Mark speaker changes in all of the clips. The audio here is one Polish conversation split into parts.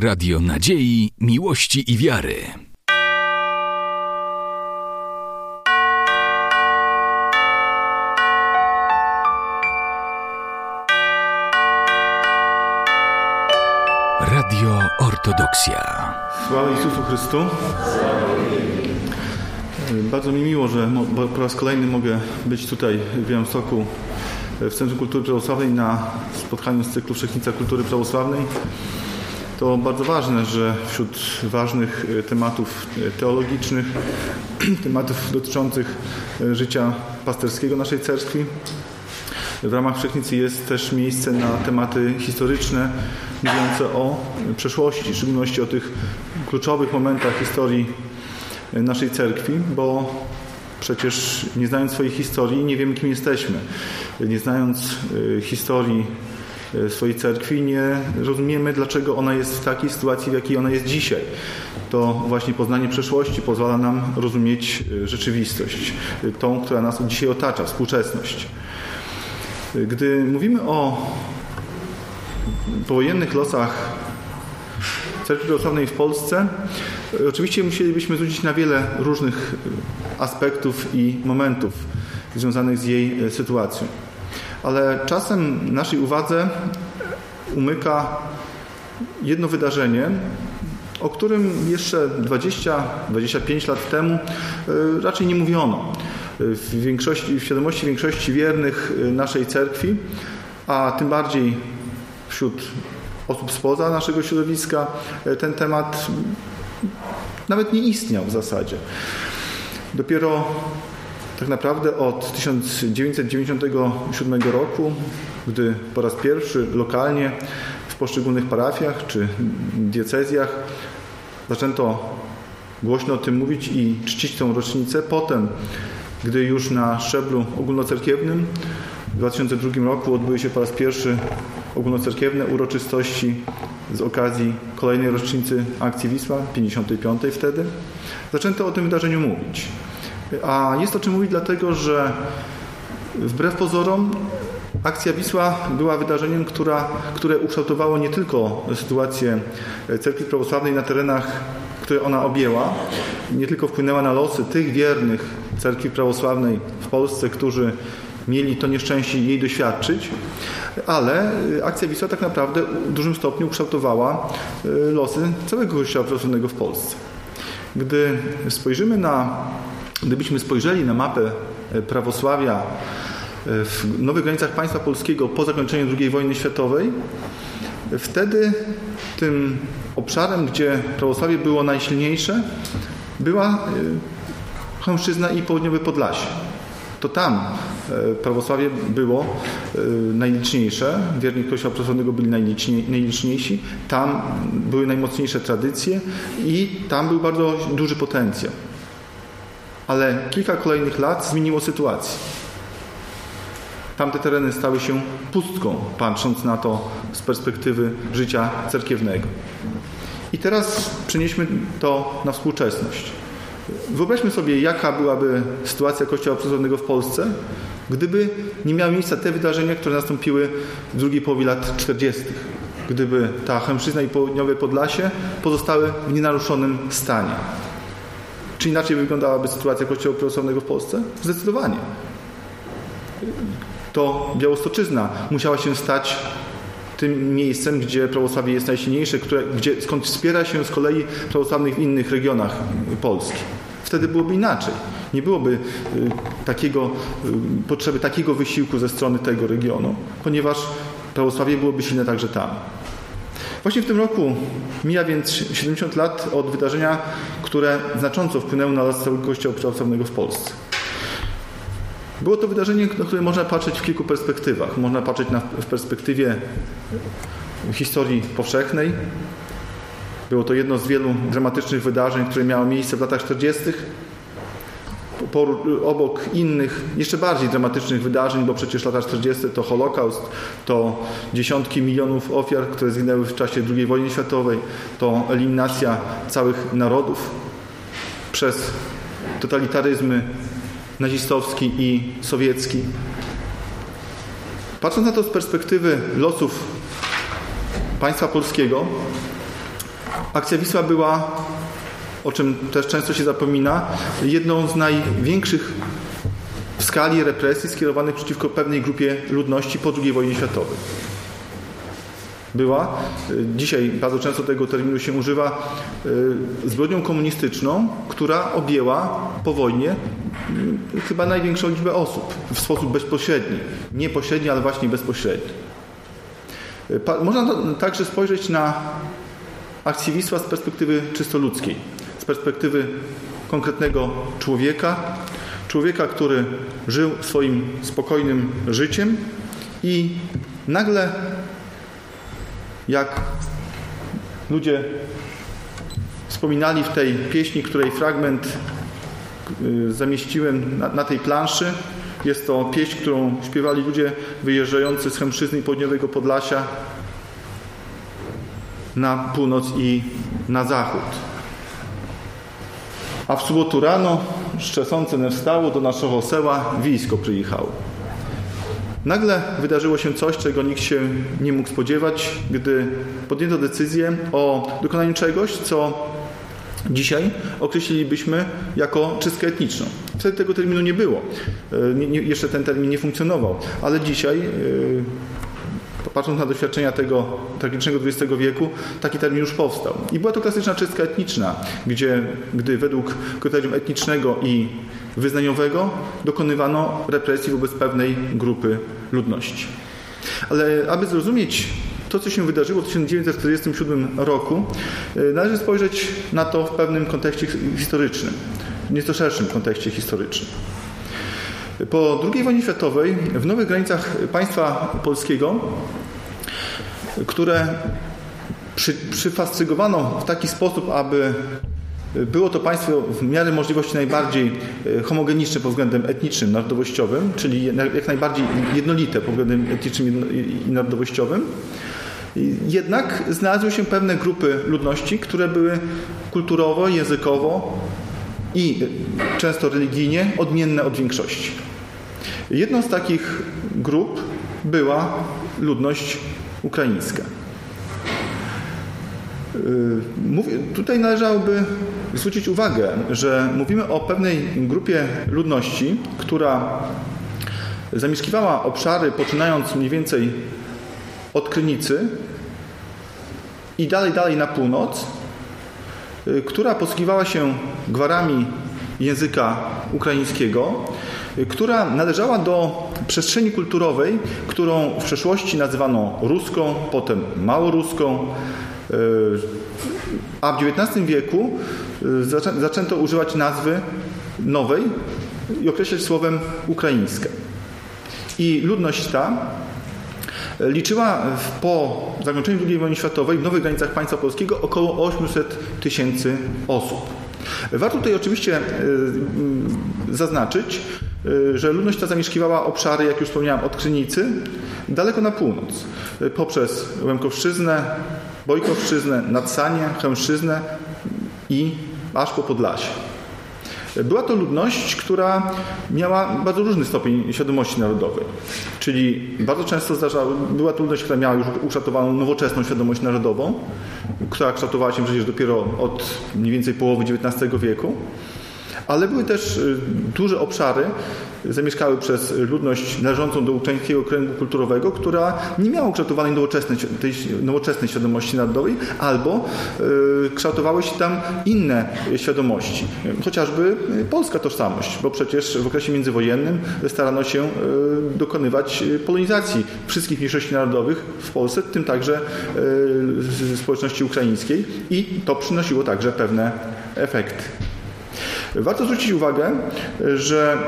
Speaker 1: Radio Nadziei, Miłości i Wiary. Radio Ortodoksja.
Speaker 2: Sława Jezusu Chrystu. Bardzo mi miło, że po raz kolejny mogę być tutaj w Białymstoku w Centrum Kultury Prawosławnej na spotkaniu z cyklu Wszechnica Kultury Prawosławnej. To bardzo ważne, że wśród ważnych e, tematów e, teologicznych, tematów dotyczących e, życia pasterskiego naszej cerkwi, w ramach Wszechnicy jest też miejsce na tematy historyczne, mówiące o przeszłości, w szczególności o tych kluczowych momentach historii naszej cerkwi, bo przecież nie znając swojej historii nie wiemy, kim jesteśmy. Nie znając historii swojej cerkwi, nie rozumiemy, dlaczego ona jest w takiej sytuacji, w jakiej ona jest dzisiaj. To właśnie poznanie przeszłości pozwala nam rozumieć e, rzeczywistość, e, tą, która nas dzisiaj otacza, współczesność. Gdy mówimy o powojennych losach Cerkwi Prawosławnej w Polsce, oczywiście musielibyśmy zwrócić na wiele różnych aspektów i momentów związanych z jej sytuacją ale czasem naszej uwadze umyka jedno wydarzenie, o którym jeszcze 20-25 lat temu e, raczej nie mówiono. W, większości, w świadomości większości wiernych e, naszej cerkwi, a tym bardziej wśród osób spoza naszego środowiska, e, ten temat nawet nie istniał w zasadzie. Dopiero tak naprawdę od 1997 roku, gdy po raz pierwszy lokalnie w poszczególnych parafiach czy diecezjach zaczęto głośno o tym mówić i czcić tą rocznicę. Potem, gdy już na szczeblu ogólnocerkiewnym w 2002 roku odbyły się po raz pierwszy ogólnocerkiewne uroczystości z okazji kolejnej rocznicy akcji Wisła, 55 wtedy, zaczęto o tym wydarzeniu mówić. A jest o czym mówić dlatego, że wbrew pozorom akcja Wisła była wydarzeniem, która, które ukształtowało nie tylko sytuację cerkwi prawosławnej na terenach, które ona objęła, nie tylko wpłynęła na losy tych wiernych cerkwi prawosławnej w Polsce, którzy mieli to nieszczęście jej doświadczyć, ale akcja Wisła tak naprawdę w dużym stopniu ukształtowała e, losy całego Kościoła prawosławnego w Polsce. Gdy spojrzymy na Gdybyśmy spojrzeli na mapę e, prawosławia e, w nowych granicach państwa polskiego po zakończeniu II wojny światowej, wtedy tym obszarem, gdzie prawosławie było najsilniejsze, była e, Chęszczyzna i południowe Podlasie. To tam prawosławie było najliczniejsze, wierni Kościoła prawosławnego byli najliczniejsi, tam były najmocniejsze tradycje i tam był bardzo duży potencjał ale kilka kolejnych lat zmieniło sytuację. Tamte tereny stały się pustką, patrząc na to z perspektywy życia cerkiewnego. I teraz przenieśmy to na współczesność. Wyobraźmy sobie, jaka byłaby sytuacja Kościoła Prawosławnego w Polsce, gdyby nie miały miejsca te wydarzenia, które nastąpiły w drugiej połowie lat 40. Gdyby ta Chemszyzna i Południowe Podlasie pozostały w nienaruszonym stanie. Czy inaczej wyglądałaby sytuacja Kościoła Prawosławnego w Polsce? Zdecydowanie. To Białostoczyzna musiała się stać tym miejscem, gdzie prawosławie jest najsilniejsze, które, gdzie, skąd wspiera się z kolei prawosławnych w innych regionach Polski. Wtedy byłoby inaczej. Nie byłoby y, takiego, y, potrzeby takiego wysiłku ze strony tego regionu, ponieważ prawosławie byłoby silne także tam. Właśnie w tym roku mija więc 70 lat od wydarzenia, które znacząco wpłynęło na los całego Kościoła prawosławnego w Polsce. Było to wydarzenie, na które można patrzeć w kilku perspektywach. Można patrzeć na, w perspektywie historii powszechnej. Było to jedno z wielu dramatycznych wydarzeń, które miało miejsce w latach 40 obok innych, jeszcze bardziej dramatycznych wydarzeń, bo przecież lata 40. to Holokaust, to dziesiątki milionów ofiar, które zginęły w czasie II wojny światowej, to eliminacja całych narodów przez totalitaryzmy nazistowski i sowiecki. Patrząc na to z perspektywy losów państwa polskiego, Akcja Wisła była, o czym też często się zapomina, jedną z największych w skali represji skierowanych przeciwko pewnej grupie ludności po II wojnie światowej. Była, dzisiaj bardzo często tego terminu się używa, y, zbrodnią komunistyczną, która objęła po wojnie y, chyba największą liczbę osób w sposób bezpośredni. Nie pośredni, ale właśnie bezpośredni. Y, można także spojrzeć na akcję Wisła z perspektywy czysto ludzkiej, perspektywy konkretnego człowieka, człowieka, który żył swoim spokojnym życiem i nagle, jak ludzie wspominali w tej pieśni, której fragment y, zamieściłem na, na tej planszy, jest to pieśń, którą śpiewali ludzie wyjeżdżający z Chemszyzny i Południowego Podlasia na północ i na zachód. A w sobotę rano szczesące nie wstało, do naszego sela wiejsko przyjechało. Nagle wydarzyło się coś, czego nikt się nie mógł spodziewać, gdy podjęto decyzję o dokonaniu czegoś, co dzisiaj określilibyśmy jako czystkę etniczną. Wtedy tego terminu nie było. E, jeszcze ten termin nie funkcjonował, ale dzisiaj yy, patrząc na doświadczenia tego tragicznego XX wieku, taki termin już powstał. I była to klasyczna czystka etniczna, gdzie, gdy według kryterium etnicznego i wyznaniowego dokonywano represji wobec pewnej grupy ludności. Ale aby zrozumieć to, co się wydarzyło w 1947 roku, e, należy spojrzeć na to w pewnym kontekście historycznym, nieco szerszym kontekście historycznym. Po II wojnie światowej w nowych granicach państwa polskiego, które przy, przyfascygowano w taki sposób, aby było to państwo w miarę możliwości najbardziej e, homogeniczne pod względem etnicznym, narodowościowym, czyli jak najbardziej jednolite pod względem etnicznym i narodowościowym. Jednak znalazły się pewne grupy ludności, które były kulturowo, językowo i często religijnie odmienne od większości. Jedną z takich grup była ludność ukraińska. Y, tutaj należałoby zwrócić uwagę, że mówimy o pewnej grupie ludności, która zamieszkiwała obszary poczynając mniej więcej od Krynicy i dalej, dalej na północ, y, która posługiwała się gwarami języka ukraińskiego, która należała do przestrzeni kulturowej, którą w przeszłości nazywano ruską, potem małoruską, e, a w XIX wieku e, zaczęto używać nazwy nowej i określać słowem ukraińska. I ludność ta liczyła po zakończeniu II wojny światowej w nowych granicach państwa polskiego około 800 tysięcy osób. Warto tutaj oczywiście e, zaznaczyć, że ludność ta zamieszkiwała obszary, jak już wspomniałem, od Krynicy daleko na północ, e, poprzez Łemkowszczyznę, Bojkowszczyznę, Nadsanie, Chemszczyznę i aż po Podlasie. Była to ludność, która miała bardzo różny stopień świadomości narodowej. Czyli bardzo często zdarzało, była to ludność, która miała już ukształtowaną nowoczesną świadomość narodową, która kształtowała się przecież dopiero od mniej więcej połowy XIX wieku. Ale były też y, duże obszary, zamieszkały przez ludność należącą do ukraińskiego kręgu kulturowego, która nie miała ukształtowanej nowoczesnej, tej nowoczesnej świadomości narodowej, albo y, kształtowały się tam inne świadomości, chociażby polska tożsamość, bo przecież w okresie międzywojennym starano się y, dokonywać polonizacji wszystkich mniejszości narodowych w Polsce, w tym także y, społeczności ukraińskiej i to przynosiło także pewne efekty. Warto zwrócić uwagę, że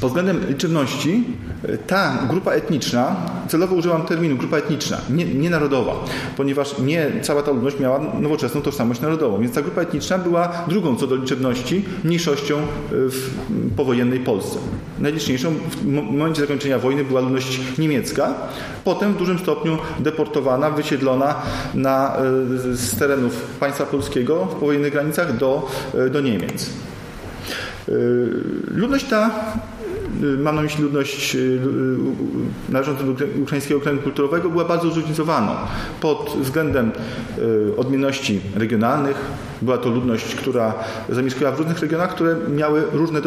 Speaker 2: pod względem liczebności e, ta grupa etniczna, celowo używam terminu grupa etniczna, nie, nie, narodowa, ponieważ nie cała ta ludność miała nowoczesną tożsamość narodową, więc ta grupa etniczna była drugą co do liczebności mniejszością e, w powojennej Polsce. Najliczniejszą w momencie zakończenia wojny była ludność niemiecka, potem w dużym stopniu deportowana, wysiedlona na, e, z terenów państwa polskiego w powojennych granicach do, do Niemiec. Ludność ta mam na myśli ludność należącą do ukraińskiego kręgu kulturowego, była bardzo zróżnicowana pod względem odmienności regionalnych. Była to ludność, która zamieszkiwała w różnych regionach, które miały różne,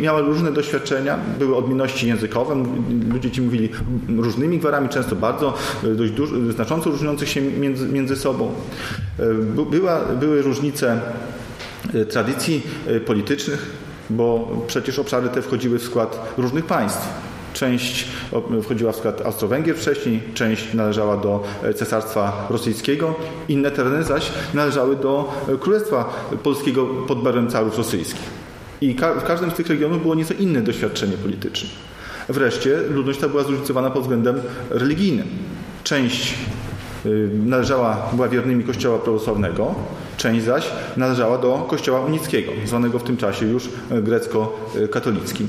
Speaker 2: miały różne doświadczenia, były odmienności językowe, ludzie ci mówili różnymi gwarami, często bardzo, dość znacząco różniących się między, między sobą. Była, były różnice tradycji politycznych, bo przecież obszary te wchodziły w skład różnych państw. Część wchodziła w skład Austro-Węgier wcześniej, część należała do Cesarstwa Rosyjskiego, inne tereny zaś należały do Królestwa Polskiego pod barem carów rosyjskich. I w każdym z tych regionów było nieco inne doświadczenie polityczne. Wreszcie ludność ta była zróżnicowana pod względem religijnym. Część należała, była wiernymi Kościoła prawosławnego, część zaś należała do Kościoła unickiego, zwanego w tym czasie już grecko-katolickim.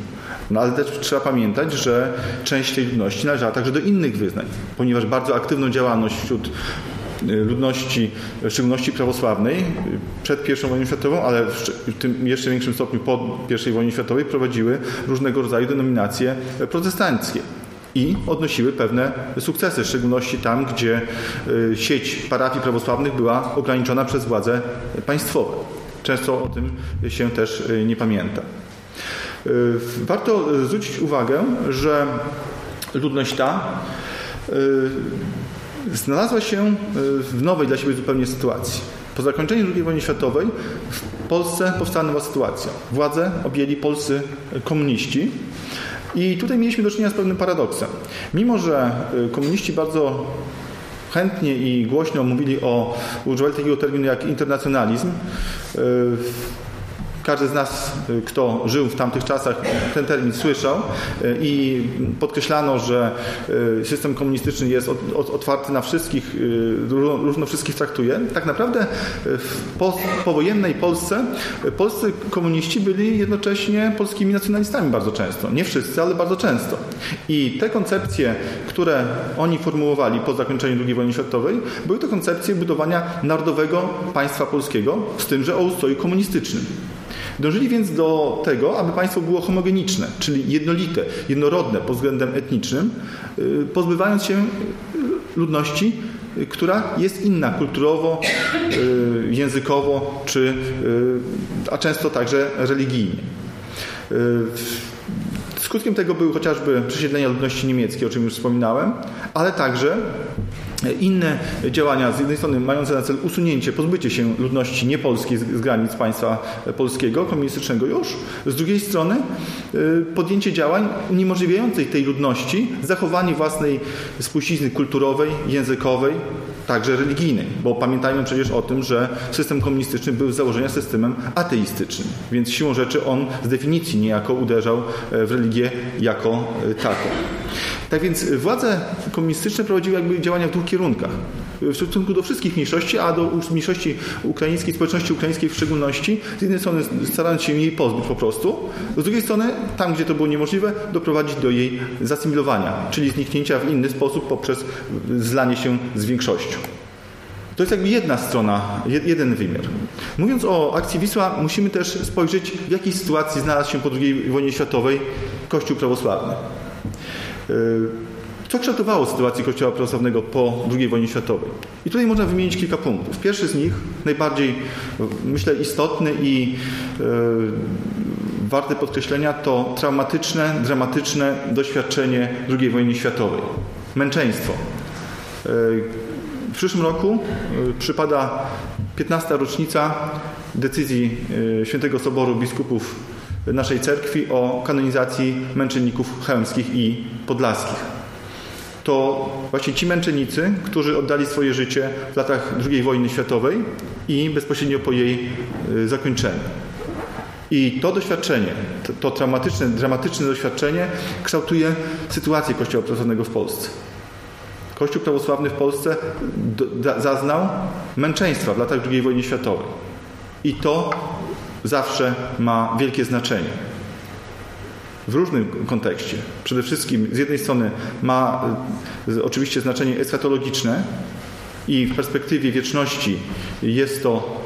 Speaker 2: No ale też trzeba pamiętać, że część tej ludności należała także do innych wyznań, ponieważ bardzo aktywną działalność wśród ludności, w szczególności prawosławnej, przed I wojną światową, ale w tym jeszcze większym stopniu po I wojnie światowej prowadziły różnego rodzaju denominacje protestanckie i odnosiły pewne sukcesy, w szczególności tam, gdzie sieć parafii prawosławnych była ograniczona przez władze państwowe. Często o tym się też nie pamięta. Warto zwrócić uwagę, że ludność ta znalazła się w nowej dla siebie zupełnie sytuacji. Po zakończeniu II wojny światowej w Polsce powstała nowa sytuacja. Władzę objęli polscy komuniści i tutaj mieliśmy do czynienia z pewnym paradoksem. Mimo, że komuniści bardzo chętnie i głośno mówili o, używali takiego terminu jak internacjonalizm, każdy z nas, kto żył w tamtych czasach, ten termin słyszał i podkreślano, że system komunistyczny jest otwarty na wszystkich, równo wszystkich traktuje. Tak naprawdę w powojennej Polsce polscy komuniści byli jednocześnie polskimi nacjonalistami bardzo często. Nie wszyscy, ale bardzo często. I te koncepcje, które oni formułowali po zakończeniu II wojny światowej, były to koncepcje budowania narodowego państwa polskiego, z tym, że o ustroju komunistycznym. Dążyli więc do tego, aby państwo było homogeniczne, czyli jednolite, jednorodne pod względem etnicznym, pozbywając się ludności, która jest inna kulturowo, językowo, czy, a często także religijnie. Skutkiem tego były chociażby przesiedlenia ludności niemieckiej, o czym już wspominałem, ale także inne działania, z jednej strony mające na celu usunięcie, pozbycie się ludności niepolskiej z, granic państwa polskiego, komunistycznego już, z drugiej strony podjęcie działań uniemożliwiających tej ludności zachowanie własnej spuścizny kulturowej, językowej, także religijnej, bo pamiętajmy przecież o tym, że system komunistyczny był z założenia systemem ateistycznym, więc siłą rzeczy on z definicji niejako uderzał w religię jako taką. Tak więc władze komunistyczne prowadziły jakby działania w dwóch kierunkach. W stosunku do wszystkich mniejszości, a do mniejszości ukraińskiej, społeczności ukraińskiej w szczególności, z jednej strony starając się jej pozbyć po prostu, z drugiej strony, tam gdzie to było niemożliwe, doprowadzić do jej zasymilowania, czyli zniknięcia w inny sposób poprzez zlanie się z większością. To jest jakby jedna strona, jeden wymiar. Mówiąc o akcji Wisła, musimy też spojrzeć, w jakiej sytuacji znalazł się po II wojnie światowej Kościół prawosławny. Co kształtowało sytuację Kościoła prawosławnego po II wojnie światowej? I tutaj można wymienić kilka punktów. Pierwszy z nich, najbardziej myślę istotny i yy, podkreślenia, to traumatyczne, dramatyczne doświadczenie II wojny światowej. Męczeństwo. Yy, w przyszłym roku przypada 15. rocznica decyzji Świętego Soboru Biskupów naszej cerkwi o kanonizacji męczenników chełmskich i podlaskich. To właśnie ci męczennicy, którzy oddali swoje życie w latach II wojny światowej i bezpośrednio po jej zakończeniu. I to doświadczenie, to, to traumatyczne, dramatyczne doświadczenie kształtuje sytuację Kościoła prawosławnego w Polsce. Kościół prawosławny w Polsce zaznał męczeństwa w latach II wojny światowej. I to zawsze ma wielkie znaczenie. W różnym kontekście. Przede wszystkim z jednej strony ma oczywiście znaczenie eschatologiczne i w perspektywie wieczności jest to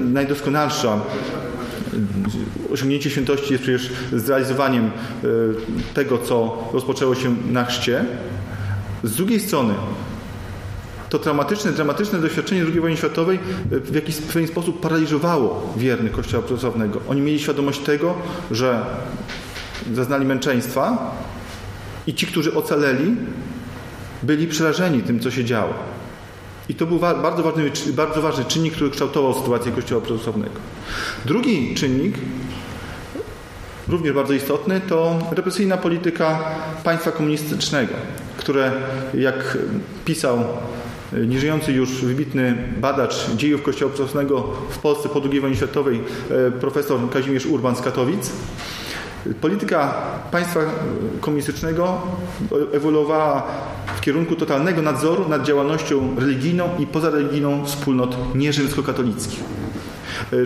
Speaker 2: najdoskonalsza osiągnięcie świętości jest przecież zrealizowaniem e, tego, co rozpoczęło się na chrzcie. Z drugiej strony to traumatyczne, dramatyczne doświadczenie II wojny światowej e, w jakiś w pewien sposób paraliżowało wiernych Kościoła prawosławnego. Oni mieli świadomość tego, że zaznali męczeństwa i ci, którzy ocaleli, byli przerażeni tym, co się działo. I to był bardzo ważny, bardzo ważny czynnik, który kształtował sytuację Kościoła prawosławnego. Drugi czynnik, również bardzo istotny, to represyjna polityka państwa komunistycznego, które, jak pisał nieżyjący już wybitny badacz dziejów Kościoła Prawosławnego w Polsce po II wojnie światowej, e, profesor Kazimierz Urban z Katowic, Polityka państwa komunistycznego ewoluowała w kierunku totalnego nadzoru nad działalnością religijną i pozareligijną wspólnot nierzymskokatolickich.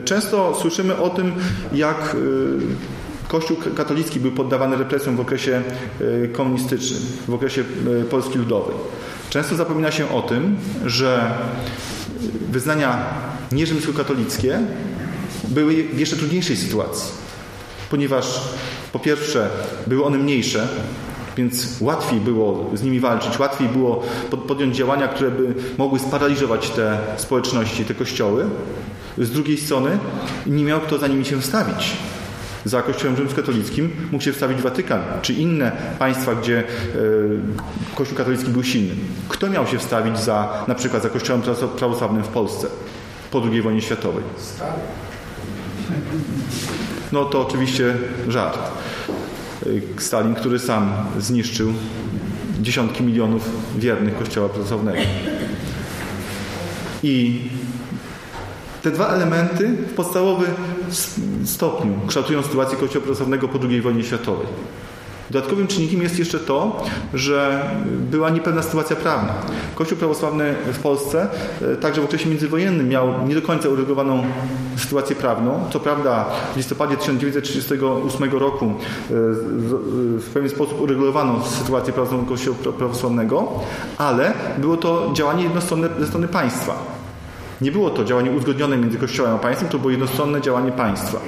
Speaker 2: Często słyszymy o tym, jak y, Kościół katolicki był poddawany represjom w okresie komunistycznym, w okresie Polski Ludowej. Często zapomina się o tym, że wyznania nierzymskokatolickie były w jeszcze trudniejszej sytuacji ponieważ po pierwsze były one mniejsze, więc łatwiej było z nimi walczyć, łatwiej było podjąć działania, które by mogły sparaliżować te społeczności, te kościoły. Z drugiej strony nie miał kto za nimi się wstawić. Za Kościołem rzymskokatolickim mógł się wstawić Watykan, czy inne państwa, gdzie e, Kościół katolicki był silny. Kto miał się wstawić za, na przykład za Kościołem prawosławnym w Polsce po II wojnie światowej? No to oczywiście żart. Stalin, który sam zniszczył dziesiątki milionów wiernych Kościoła Prawosławnego. I te dwa elementy w podstawowym stopniu kształtują sytuację Kościoła Prawosławnego po II wojnie światowej. Dodatkowym czynnikiem jest jeszcze to, że była niepewna sytuacja prawna. Kościół prawosławny w Polsce, e, także w okresie międzywojennym, miał nie do końca uregulowaną sytuację prawną. Co prawda w listopadzie 1938 roku e, w pewien sposób uregulowano sytuację prawną Kościoła prawosławnego, ale było to działanie jednostronne ze strony państwa. Nie było to działanie uzgodnione między Kościołem a państwem, to było jednostronne działanie państwa.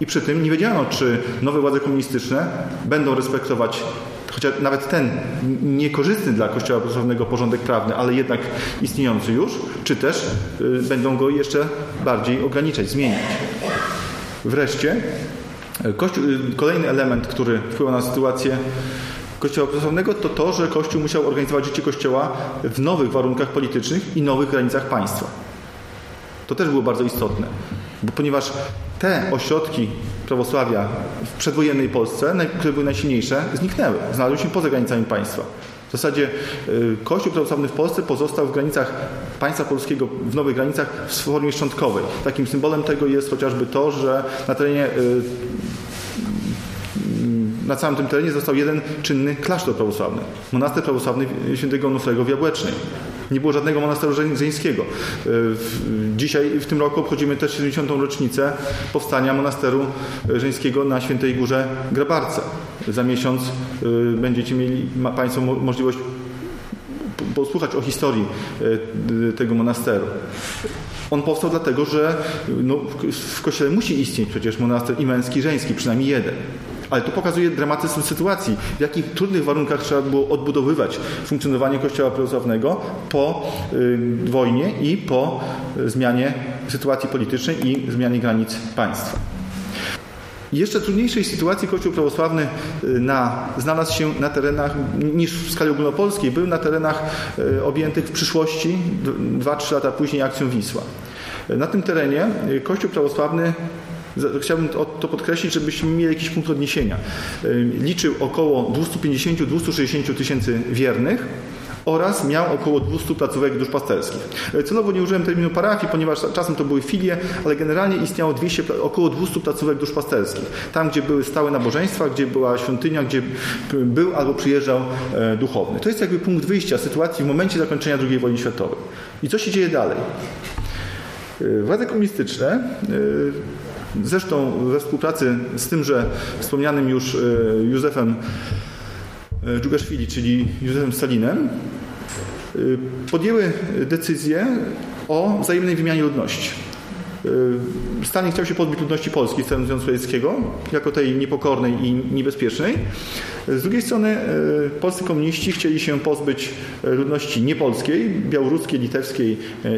Speaker 2: I przy tym nie wiedziano, czy nowe władze komunistyczne będą respektować chociaż nawet ten niekorzystny dla Kościoła prawosławnego porządek prawny, ale jednak istniejący już, czy też y, będą go jeszcze bardziej ograniczać, zmieniać. Wreszcie y, y, kolejny element, który wpływa na sytuację Kościoła prawosławnego to to, że Kościół musiał organizować życie Kościoła w nowych warunkach politycznych i nowych granicach państwa. To też było bardzo istotne, bo ponieważ te ośrodki prawosławia w przedwojennej Polsce, które były najsilniejsze, zniknęły, znalazły się poza granicami państwa. W zasadzie y, Kościół prawosławny w Polsce pozostał w granicach państwa polskiego, w nowych granicach w formie szczątkowej. Takim symbolem tego jest chociażby to, że na terenie y, na całym tym terenie został jeden czynny klasztor prawosławny. Monaster prawosławny świętego Onufrego w Jabłecznej. Nie było żadnego monasteru żeńskiego. E, dzisiaj, w tym roku obchodzimy też 70. rocznicę powstania monasteru żeńskiego na Świętej Górze Grabarce. Za miesiąc e, będziecie mieli Państwo możliwość posłuchać o historii e, tego monasteru. On powstał dlatego, że no, w kościele musi istnieć przecież monaster i męski, i żeński, przynajmniej jeden. Ale to pokazuje dramatyzm sytuacji, w jakich trudnych warunkach trzeba było odbudowywać funkcjonowanie Kościoła prawosławnego po y, wojnie i po y, zmianie sytuacji politycznej i zmianie granic państwa. Jeszcze trudniejszej sytuacji Kościół prawosławny y, na, znalazł się na terenach, niż w skali ogólnopolskiej, był na terenach y, objętych w przyszłości, 2-3 lata później akcją Wisła. Na tym terenie Kościół prawosławny Chciałbym to podkreślić, żebyśmy mieli jakiś punkt odniesienia. Liczył około 250-260 tysięcy wiernych oraz miał około 200 placówek duszpasterskich. Celowo nie użyłem terminu parafii, ponieważ czasem to były filie, ale generalnie istniało 200, około 200 placówek duszpasterskich. Tam, gdzie były stałe nabożeństwa, gdzie była świątynia, gdzie był albo przyjeżdżał e, duchowny. To jest jakby punkt wyjścia sytuacji w momencie zakończenia II wojny światowej. I co się dzieje dalej? E, władze komunistyczne e, Zresztą we współpracy z tymże wspomnianym już e, Józefem e, Dżugaszwili, czyli Józefem Stalinem, e, podjęły decyzję o wzajemnej wymianie ludności. Stalin chciał się pozbyć ludności polskiej z Związku Sowieckiego, jako tej niepokornej i niebezpiecznej. Z drugiej strony polscy komuniści chcieli się pozbyć ludności niepolskiej, białoruskiej, litewskiej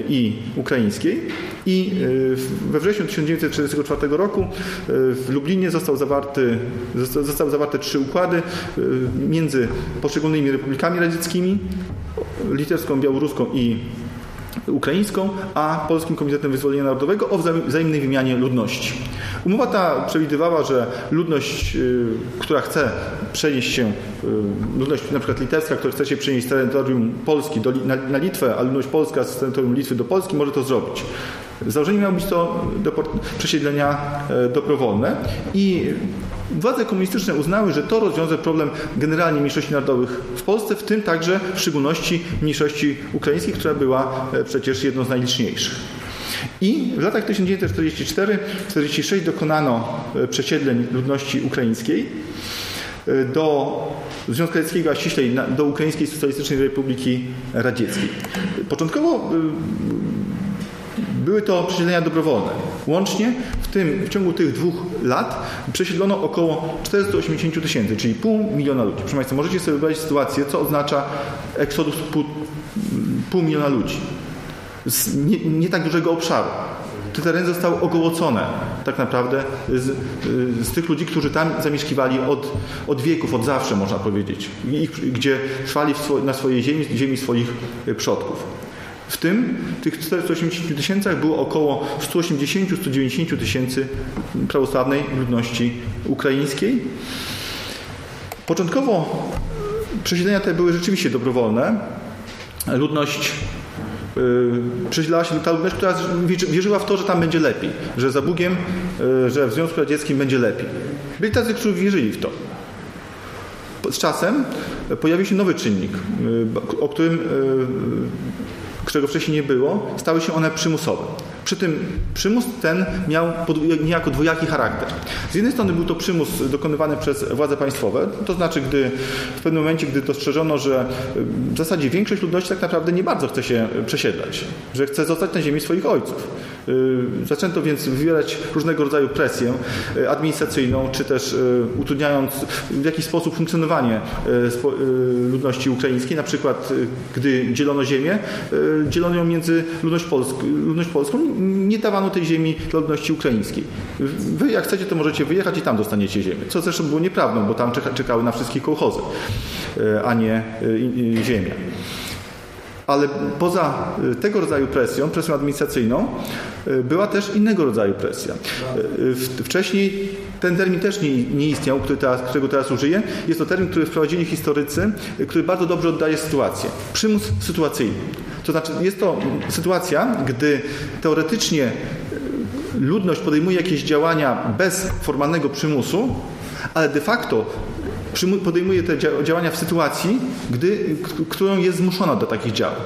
Speaker 2: i ukraińskiej. I we wrześniu 1944 roku w Lublinie został zawarty, zostały zawarte trzy układy między poszczególnymi republikami radzieckimi, litewską, białoruską i ukraińską, a Polskim Komitetem Wyzwolenia Narodowego o wzajemnej wymianie ludności. Umowa ta przewidywała, że ludność, y, która chce przenieść się, y, ludność na przykład litewska, która chce się przenieść z terytorium Polski do, na, na Litwę, a ludność polska z terytorium Litwy do Polski może to zrobić. Założenie miało być to przesiedlenia e, dobrowolne i Władze komunistyczne uznały, że to rozwiąże problem generalnie mniejszości narodowych w Polsce, w tym także w szczególności mniejszości ukraińskiej, która była e, przecież jedną z najliczniejszych. I w latach 1944-46 dokonano e, przesiedleń ludności ukraińskiej e, do Związku Radzieckiego, a ściślej do Ukraińskiej Socjalistycznej Republiki Radzieckiej. Początkowo były to przesiedlenia dobrowolne. Łącznie w, tym, w ciągu tych dwóch lat przesiedlono około 480 tysięcy, czyli pół miliona ludzi. Proszę Państwa, możecie sobie wyobrazić sytuację, co oznacza eksodus pół, pół miliona ludzi. Z nie, nie tak dużego obszaru. Te tereny zostały ogołocone tak naprawdę z, z, tych ludzi, którzy tam zamieszkiwali od, od wieków, od zawsze można powiedzieć, gdzie trwali swo, na swojej ziemi, ziemi swoich przodków. W tym w tych 480 tysięcach było około 180-190 tysięcy prawosławnej ludności ukraińskiej. Początkowo przesiedlenia te były rzeczywiście dobrowolne. Ludność yy, przesiedlała się ta ludność, która wierzyła w to, że tam będzie lepiej, że za Bugiem, yy, że w Związku Radzieckim będzie lepiej. Byli tacy, którzy wierzyli w to. Z czasem pojawił się nowy czynnik, yy, o którym którego wcześniej nie było, stały się one przymusowe. Przy tym przymus ten miał niejako dwojaki charakter. Z jednej strony był to przymus dokonywany przez władze państwowe, to znaczy, gdy w pewnym momencie, gdy dostrzeżono, że w zasadzie większość ludności tak naprawdę nie bardzo chce się przesiedlać, że chce zostać na ziemi swoich ojców. Y, zaczęto więc wywierać różnego rodzaju presję y, administracyjną, czy też y, utrudniając w jakiś sposób funkcjonowanie ludności ukraińskiej. Na przykład, gdy dzielono ziemię, dzielono ją między ludność, polsk ludność polską, nie dawano tej ziemi dla ludności ukraińskiej. Wy jak chcecie, to możecie wyjechać i tam dostaniecie ziemię. Co zresztą było nieprawdą, bo tam czekały na wszystkich kołchozy, a nie ziemia ale poza y, tego rodzaju presją, presją administracyjną, y, była też innego rodzaju presja. Y, wcześniej ten termin też nie, nie istniał, który teraz, którego teraz użyję. Jest to termin, który wprowadzili historycy, który bardzo dobrze oddaje sytuację. Przymus sytuacyjny. To znaczy, jest to sytuacja, gdy teoretycznie ludność podejmuje jakieś działania bez formalnego przymusu, ale de facto podejmuje te działania w sytuacji, gdy, którą jest zmuszona do takich działań.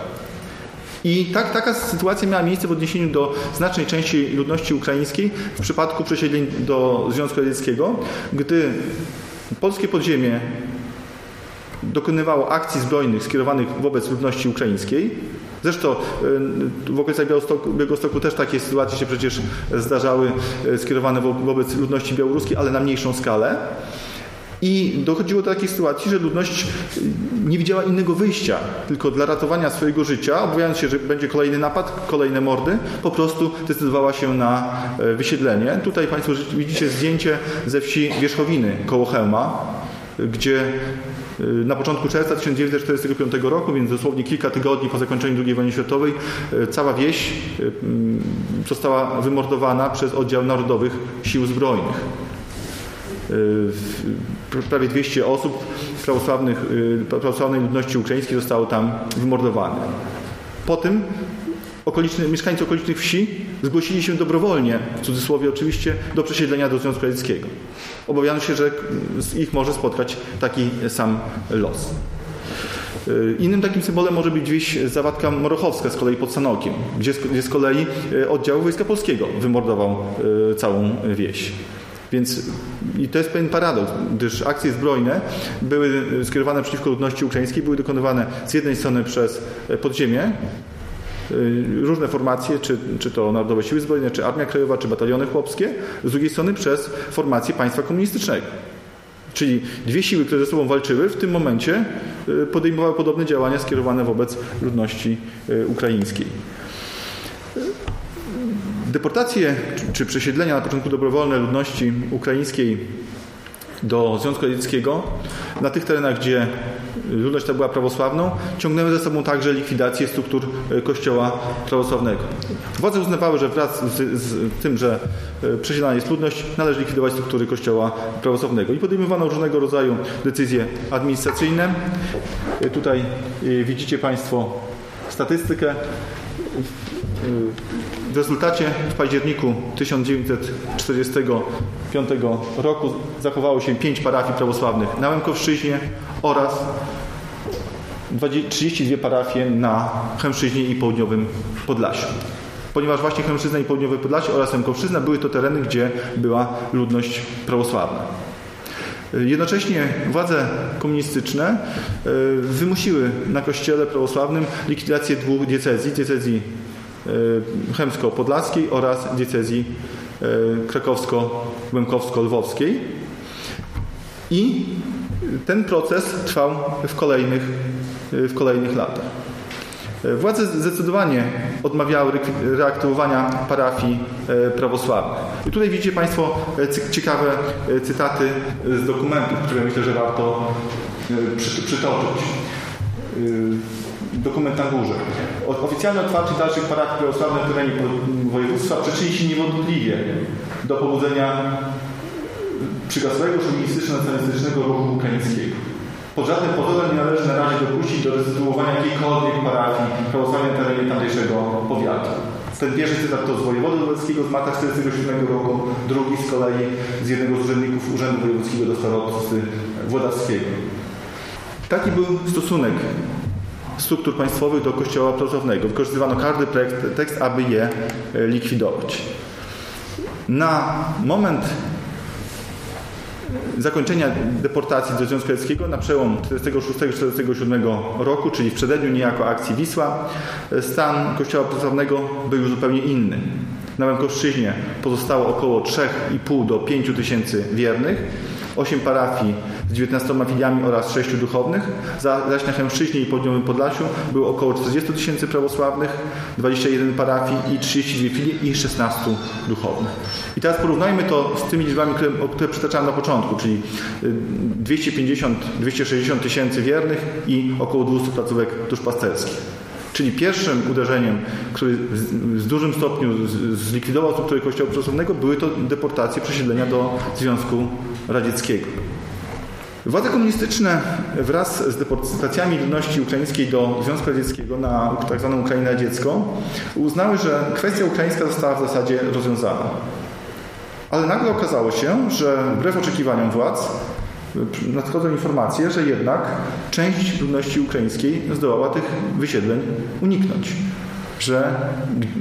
Speaker 2: I tak, taka sytuacja miała miejsce w odniesieniu do znacznej części ludności ukraińskiej w przypadku przesiedleń do Związku Radzieckiego, gdy polskie podziemie dokonywało akcji zbrojnych skierowanych wobec ludności ukraińskiej. Zresztą y, w okolicach Białegostoku też takie sytuacje się przecież zdarzały y, skierowane wobec ludności białoruskiej, ale na mniejszą skalę. I dochodziło do takiej sytuacji, że ludność nie widziała innego wyjścia, tylko dla ratowania swojego życia, obawiając się, że będzie kolejny napad, kolejne mordy, po prostu decydowała się na e, wysiedlenie. Tutaj Państwo widzicie zdjęcie ze wsi Wierzchowiny koło Chełma, gdzie e, na początku czerwca 1945 roku, więc dosłownie kilka tygodni po zakończeniu II wojny światowej, e, cała wieś została wymordowana przez oddział narodowych sił zbrojnych. Y, prawie 200 osób prawosławnych, y, prawosławnej ludności ukraińskiej zostało tam wymordowanych. Po tym mieszkańcy okolicznych wsi zgłosili się dobrowolnie, w cudzysłowie oczywiście, do przesiedlenia do Związku Radzieckiego. Obawiano się, że ich może spotkać taki sam los. Y, innym takim symbolem może być wieś Zawadka Morochowska z kolei pod Sanokiem, gdzie, gdzie z kolei oddział Wojska Polskiego wymordował całą wieś. Więc i to jest pewien paradoks, gdyż akcje zbrojne były skierowane przeciwko ludności ukraińskiej, były dokonywane z jednej strony przez podziemie, różne formacje, czy, czy to Narodowe Siły Zbrojne, czy Armia Krajowa, czy Bataliony Chłopskie, z drugiej strony przez formację państwa komunistycznego. Czyli dwie siły, które ze sobą walczyły, w tym momencie podejmowały podobne działania skierowane wobec ludności ukraińskiej. Deportacje czy przesiedlenia na początku dobrowolne ludności ukraińskiej do Związku Radzieckiego na tych terenach, gdzie ludność ta była prawosławną, ciągnęły ze sobą także likwidację struktur e, kościoła prawosławnego. Władze uznawały, że wraz z, z tym, że e, przesiedlana jest ludność, należy likwidować struktury kościoła prawosławnego. I podejmowano różnego rodzaju decyzje administracyjne. E, tutaj widzicie Państwo statystykę w rezultacie w październiku 1945 roku zachowało się pięć parafii prawosławnych na Łękowszczyźnie oraz 32 parafie na Chemszczyźnie i Południowym Podlasiu. Ponieważ właśnie Chemszczyzna i Południowe Podlasie oraz Łękowszczyzna były to tereny, gdzie była ludność prawosławna. Jednocześnie władze komunistyczne e, wymusiły na kościele prawosławnym likwidację dwóch diecezji, diecezji chemsko-podlaskiej oraz diecezji e, krakowsko-łękowsko-lwowskiej. I ten proces trwał w kolejnych, w kolejnych latach. E, władze zdecydowanie odmawiały reaktywowania parafii prawosławnych. I tutaj widzicie Państwo ciekawe cytaty z dokumentów, które myślę, że warto przytoczyć dokument na górze. Oficjalne otwarcie dalszych parafii prawosławnych w terenie województwa przyczyni się niewątpliwie do pobudzenia przygasłego szowinistyczno-nacjonalistycznego ruchu ukraińskiego. Pod żadnym pozorem nie należy na razie dopuścić do restytuowania jakiejkolwiek parafii prawosławnej na terenie tamtejszego powiatu. Ten pierwszy cytat to z wojewody lubelskiego z marca 1947 roku, drugi z kolei z jednego z urzędników Urzędu Wojewódzkiego do Starosty Włodawskiego. Taki był stosunek struktur państwowych do kościoła prawosławnego. Wykorzystywano każdy tekst, aby je e, likwidować. Na moment zakończenia deportacji do Związku Radzieckiego na przełom 46-47 roku, czyli w przededniu niejako akcji Wisła, e, stan kościoła prawosławnego był już zupełnie inny. Na Łękowszczyźnie pozostało około 3,5 do 5 tysięcy wiernych, 8 parafii z 19 filiami oraz 6 duchownych, zaś na Chemszczyźnie i Południowym Podlasiu było około 40 tysięcy prawosławnych, 21 parafii i 32 filie i 16 duchownych. I teraz porównajmy to z tymi liczbami, które, które przytaczałem na początku, czyli 250-260 tysięcy wiernych i około 200 placówek duszpasterskich. Czyli pierwszym uderzeniem, który w dużym stopniu zlikwidował strukturę Kościoła Prawosławnego, były to deportacje, przesiedlenia do Związku Radzieckiego. Władze komunistyczne wraz z deportacjami ludności ukraińskiej do Związku Radzieckiego na tzw. Tak Ukrainę dziecko uznały, że kwestia ukraińska została w zasadzie rozwiązana. Ale nagle okazało się, że wbrew oczekiwaniom władz nadchodzą informacje, że jednak część ludności ukraińskiej zdołała tych wysiedleń uniknąć, że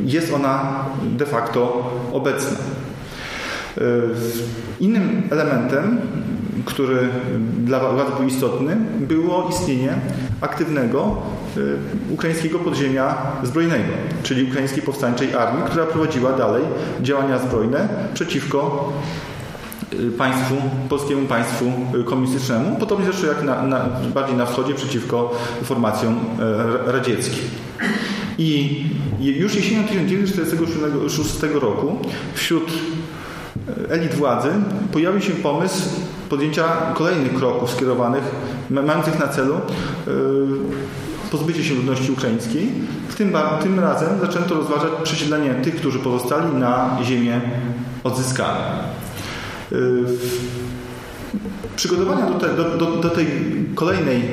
Speaker 2: jest ona de facto obecna. Innym elementem, który dla władz był istotny, było istnienie aktywnego y, ukraińskiego podziemia zbrojnego, czyli ukraińskiej powstańczej armii, która prowadziła dalej działania zbrojne przeciwko y, państwu, polskiemu państwu komunistycznemu, podobnie zresztą jak na, na, bardziej na wschodzie przeciwko formacjom radzieckim. I już jesienią 1946 roku wśród elit władzy pojawił się pomysł podjęcia kolejnych kroków skierowanych, mających na celu yy, pozbycie się ludności ukraińskiej. W tym, tym razem zaczęto rozważać przesiedlenie tych, którzy pozostali na ziemię odzyskane. Yy, przygotowania do, te, do, do, do tej kolejnej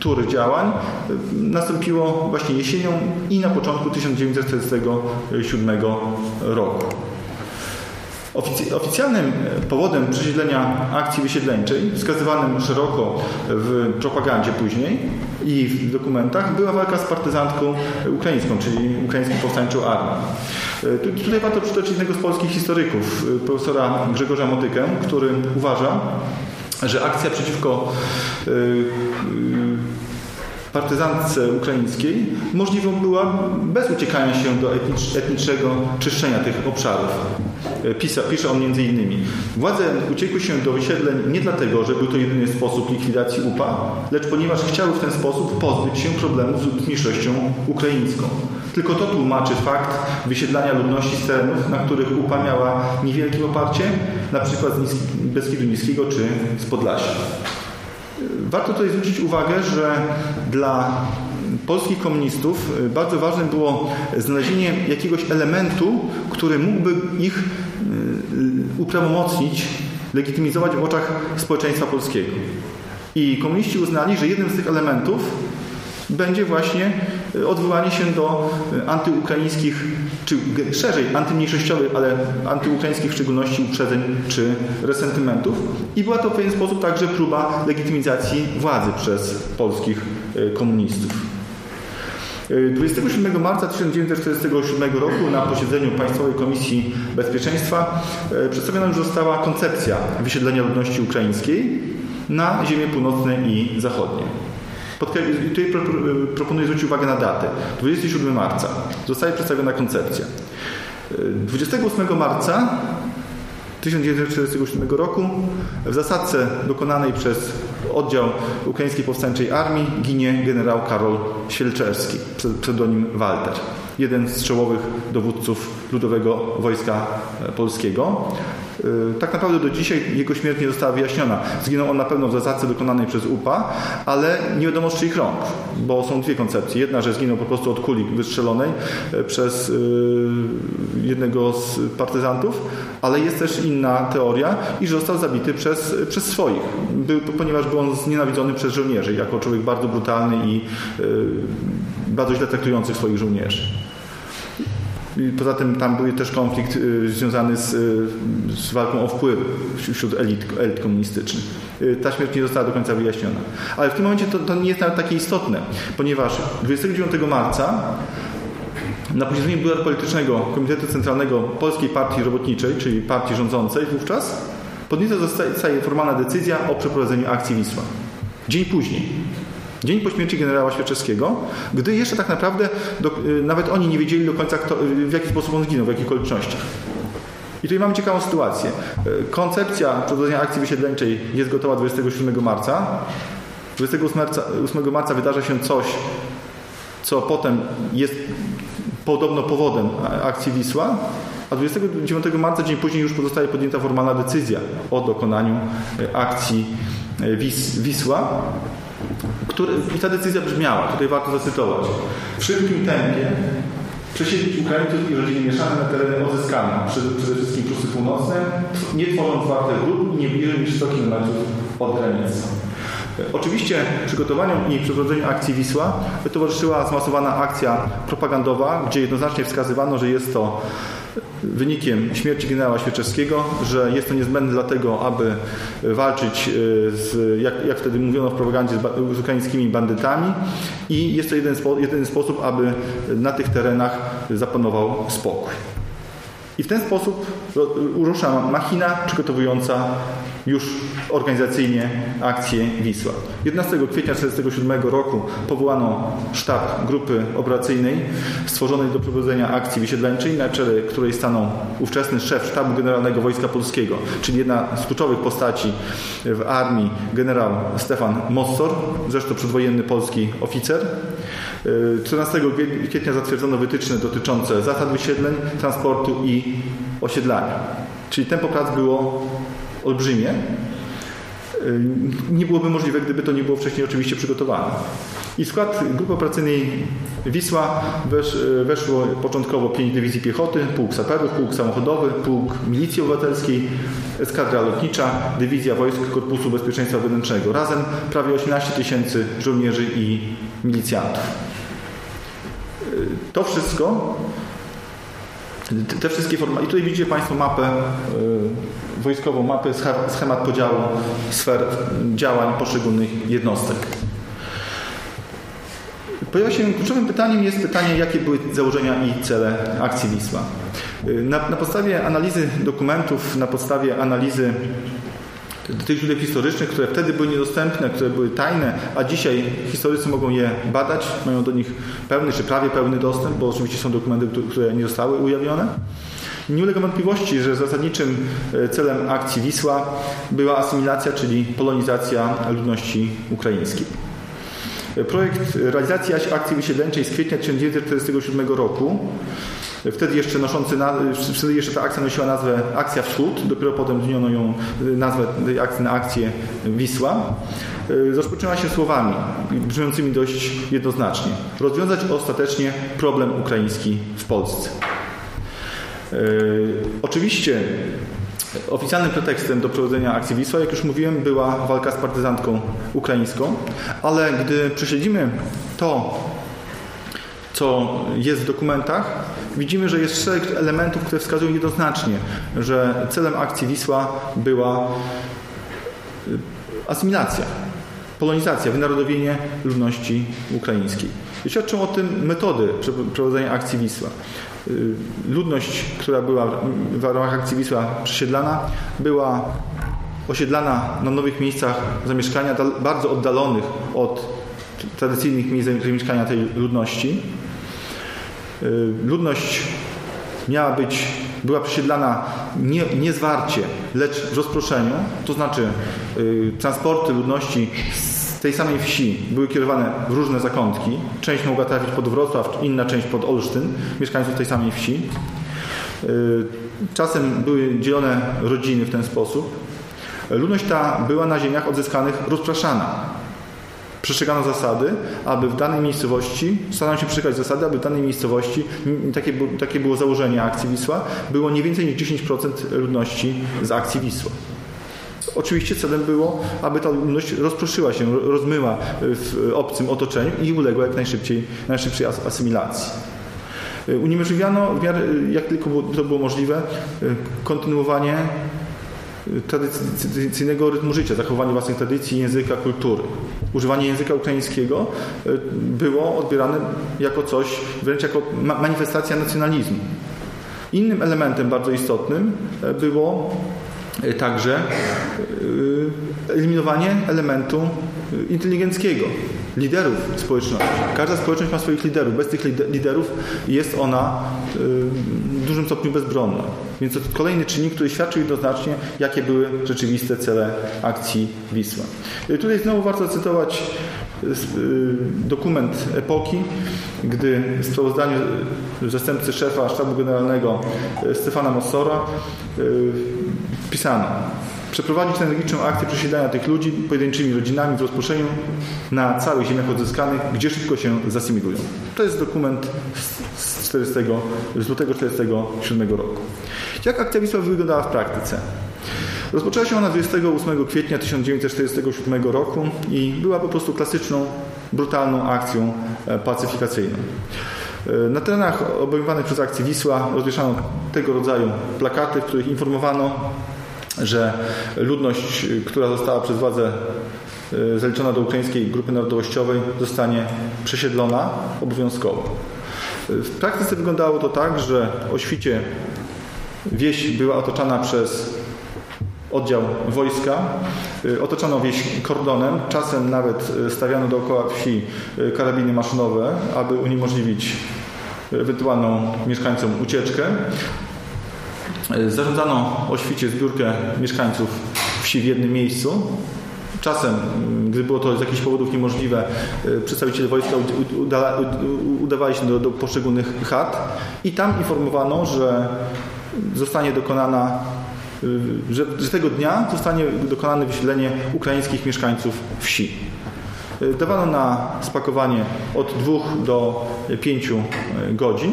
Speaker 2: tury działań yy, nastąpiło właśnie jesienią i na początku 1947 roku. Oficjalnym powodem przesiedlenia akcji wysiedleńczej, wskazywanym szeroko w propagandzie później i w dokumentach, była walka z partyzantką ukraińską, czyli ukraińską powstańczą armią. Tutaj warto przytoczyć jednego z polskich historyków, profesora Grzegorza Motykę, który uważa, że akcja przeciwko y, y, partyzance ukraińskiej możliwą była bez uciekania się do etnicznego czyszczenia tych obszarów. E, Pisa, pisze on między innymi. Władze uciekły się do wysiedleń nie dlatego, że był to jedyny sposób likwidacji UPA, lecz ponieważ chciały w ten sposób pozbyć się problemu z ludnością ukraińską. Tylko to tłumaczy fakt wysiedlania ludności z terenów, na których UPA miała niewielkie oparcie, na przykład z Beskidu Niskiego czy z Podlasia. Warto tutaj zwrócić uwagę, że dla polskich komunistów y, bardzo ważne było znalezienie jakiegoś elementu, który mógłby ich y, uprawomocnić, legitymizować w oczach społeczeństwa polskiego. I komuniści uznali, że jednym z tych elementów będzie właśnie odwołanie się do antyukraińskich, czy szerzej antymniejszościowych, ale antyukraińskich w szczególności uprzedzeń czy resentymentów. I była to w pewien sposób także próba legitymizacji władzy przez polskich komunistów. 27 marca 1947 roku na posiedzeniu Państwowej Komisji Bezpieczeństwa e, przedstawiona już została koncepcja wysiedlenia ludności ukraińskiej na ziemie północne i zachodnie. Tutaj proponuję zwrócić uwagę na datę. 27 marca zostaje przedstawiona koncepcja. 28 e, marca 1947 roku w zasadce dokonanej przez oddział Ukraińskiej Powstańczej Armii ginie generał Karol Świelczewski, pseudonim Walter, jeden z czołowych dowódców Ludowego Wojska Polskiego. Y, tak naprawdę do dzisiaj jego śmierć nie została wyjaśniona. Zginął on na pewno w zasadce dokonanej przez UPA, ale nie wiadomo z czyich rąk, bo są dwie koncepcje. Jedna, że zginął po prostu od kuli wystrzelonej y, przez y, jednego z partyzantów, ale jest też inna teoria i że został zabity przez, przez swoich, był, ponieważ był on znienawidzony przez żołnierzy jako człowiek bardzo brutalny i bardzo źle traktujący swoich żołnierzy. Poza tym tam był też konflikt y, związany z, y, z walką o wpływy wśród elit, elit komunistycznych. Y, ta śmierć nie została do końca wyjaśniona. Ale w tym momencie to, to nie jest nawet takie istotne, ponieważ 29 marca na posiedzeniu Biura Politycznego Komitetu Centralnego Polskiej Partii Robotniczej, czyli partii rządzącej wówczas, podjęta zostaje formalna decyzja o przeprowadzeniu akcji Wisła. Dzień później, Dzień po śmierci generała Świerczewskiego, gdy jeszcze tak naprawdę do, y, nawet oni nie wiedzieli do końca, kto, y, w jaki sposób on zginął, w jakich okolicznościach. I tutaj mamy ciekawą sytuację. Y, koncepcja przeprowadzenia akcji wysiedleńczej jest gotowa 27 marca. 28 marca, 8 marca wydarza się coś, co potem jest podobno powodem akcji Wisła, a 29 marca, dzień później, już pozostaje podjęta formalna decyzja o dokonaniu akcji Wis Wisła. Który, I ta decyzja brzmiała, tutaj warto zacytować. W szybkim tempie przesiedlić Ukraińców i rodziny mieszane na tereny odzyskane, przede, wszystkim Prusy Północne, nie tworząc wartych grup i nie bliżej niż 100 km od granicy. Oczywiście przygotowaniom i przeprowadzeniu akcji Wisła towarzyszyła zmasowana akcja propagandowa, gdzie jednoznacznie wskazywano, że jest to wynikiem śmierci generała Świeczewskiego, że jest to niezbędne dlatego, aby walczyć e, z, jak, jak wtedy mówiono w propagandzie, z, z ukraińskimi bandytami i jest to jeden, spo, jeden sposób, aby na tych terenach zapanował spokój. I w ten sposób rusza machina przygotowująca już organizacyjnie akcję Wisła. 11 kwietnia 1947 roku powołano sztab grupy operacyjnej stworzonej do przeprowadzenia akcji wysiedleńczej, na czele której stanął ówczesny szef sztabu generalnego Wojska Polskiego, czyli jedna z kluczowych postaci w armii, generał Stefan Mossor, zresztą przedwojenny polski oficer. 14 kwietnia zatwierdzono wytyczne dotyczące zasad wysiedleń, transportu i osiedlania. Czyli tempo prac było olbrzymie. Y, nie byłoby możliwe, gdyby to nie było wcześniej oczywiście przygotowane. I w skład grupy operacyjnej Wisła wesz, weszło początkowo pięć dywizji piechoty, pułk saperów, pułk samochodowy, pułk milicji obywatelskiej, eskadra lotnicza, dywizja wojsk Korpusu Bezpieczeństwa Wewnętrznego. Razem prawie 18 tysięcy żołnierzy i milicjantów. Y, to wszystko te wszystkie formy. I tutaj widzicie Państwo mapę, y, wojskową mapę, schemat podziału sfer działań poszczególnych jednostek. Pojawia się kluczowym pytaniem jest pytanie, jakie były założenia i cele akcji Wisła. Y, na, na podstawie analizy dokumentów, na podstawie analizy tych źródeł historycznych, które wtedy były niedostępne, które były tajne, a dzisiaj historycy mogą je badać, mają do nich pełny czy prawie pełny dostęp, bo oczywiście są dokumenty, które nie zostały ujawnione. Nie ulega wątpliwości, że zasadniczym e, celem akcji Wisła była asymilacja, czyli polonizacja ludności ukraińskiej. E, projekt realizacji akcji wysiedleńczej z kwietnia 1947 roku Wtedy jeszcze noszący, wtedy jeszcze ta akcja nosiła nazwę Akcja Wschód, dopiero potem zmieniono ją nazwę tej akcji na akcję Wisła. E, rozpoczęła się słowami brzmiącymi dość jednoznacznie. Rozwiązać ostatecznie problem ukraiński w Polsce. E, oczywiście Oficjalnym pretekstem do prowadzenia akcji Wisła, jak już mówiłem, była walka z partyzantką ukraińską, ale gdy prześledzimy to, co jest w dokumentach, widzimy, że jest szereg elementów, które wskazują jednoznacznie, że celem akcji Wisła była y, asymilacja, polonizacja, wynarodowienie ludności ukraińskiej. I świadczą o tym metody prowadzenia akcji Wisła. Y, ludność, która była w ramach akcji Wisła przesiedlana, była osiedlana na nowych miejscach zamieszkania, bardzo oddalonych od tradycyjnych miejsc zamieszkania tej ludności. Y, ludność miała być, była przesiedlana nie, nie zwarcie, lecz w rozproszeniu, to znaczy y, transporty ludności z tej samej wsi były kierowane w różne zakątki. Część mogła trafić pod Wrocław, inna część pod Olsztyn, mieszkańców tej samej wsi. Y, czasem były dzielone rodziny w ten sposób. Ludność ta była na ziemiach odzyskanych rozpraszana przestrzegano zasady, aby w danej miejscowości, starano się przestrzegać zasady, aby w danej miejscowości, takie, takie było założenie akcji Wisła, było nie więcej niż 10% ludności z akcji Wisła. Oczywiście celem było, aby ta ludność rozproszyła się, rozmyła w obcym otoczeniu i uległa jak najszybciej, najszybciej asymilacji. Uniemożliwiano, jak tylko to było możliwe, kontynuowanie tradycyjnego rytmu życia, zachowanie własnych tradycji, języka, kultury. Używanie języka ukraińskiego e, było odbierane jako coś, wręcz jako manifestacja nacjonalizmu. Innym elementem bardzo istotnym e, było także eliminowanie elementu inteligenckiego, liderów społeczności. Każda społeczność ma swoich liderów. Bez tych liderów jest ona w dużym stopniu bezbronna. Więc to kolejny czynnik, który świadczył jednoznacznie, jakie były rzeczywiste cele akcji Wisła. Tutaj znowu warto cytować dokument epoki, gdy w sprawozdaniu zastępcy szefa sztabu generalnego Stefana Mossora wpisano przeprowadzić energiczną akcję przesiedlania tych ludzi pojedynczymi rodzinami w rozproszeniu na całych ziemiach odzyskanych, gdzie szybko się zasymilują. To jest dokument z, 40, z lutego 1947 roku. Jak akcja Wisła wyglądała w praktyce? Rozpoczęła się ona 28 kwietnia 1947 roku i była po prostu klasyczną, brutalną akcją e, pacyfikacyjną. E, na terenach obejmowanych przez akcję Wisła rozwieszano tego rodzaju plakaty, w których informowano że ludność, która została przez władze e, zaliczona do ukraińskiej grupy narodowościowej zostanie przesiedlona obowiązkowo. W praktyce wyglądało to tak, że o świcie wieś była otoczona przez oddział wojska. E, otoczano wieś kordonem, czasem nawet stawiano dookoła wsi karabiny maszynowe, aby uniemożliwić ewentualną mieszkańcom ucieczkę. Zarządzano o świcie zbiórkę mieszkańców wsi w jednym miejscu. Czasem, gdy było to z jakichś powodów niemożliwe, e, przedstawiciele wojska udawali się do, do poszczególnych chat i tam informowano, że zostanie dokonana e, że, że tego dnia zostanie dokonane wysiedlenie ukraińskich mieszkańców wsi. E, dawano na spakowanie od dwóch do pięciu godzin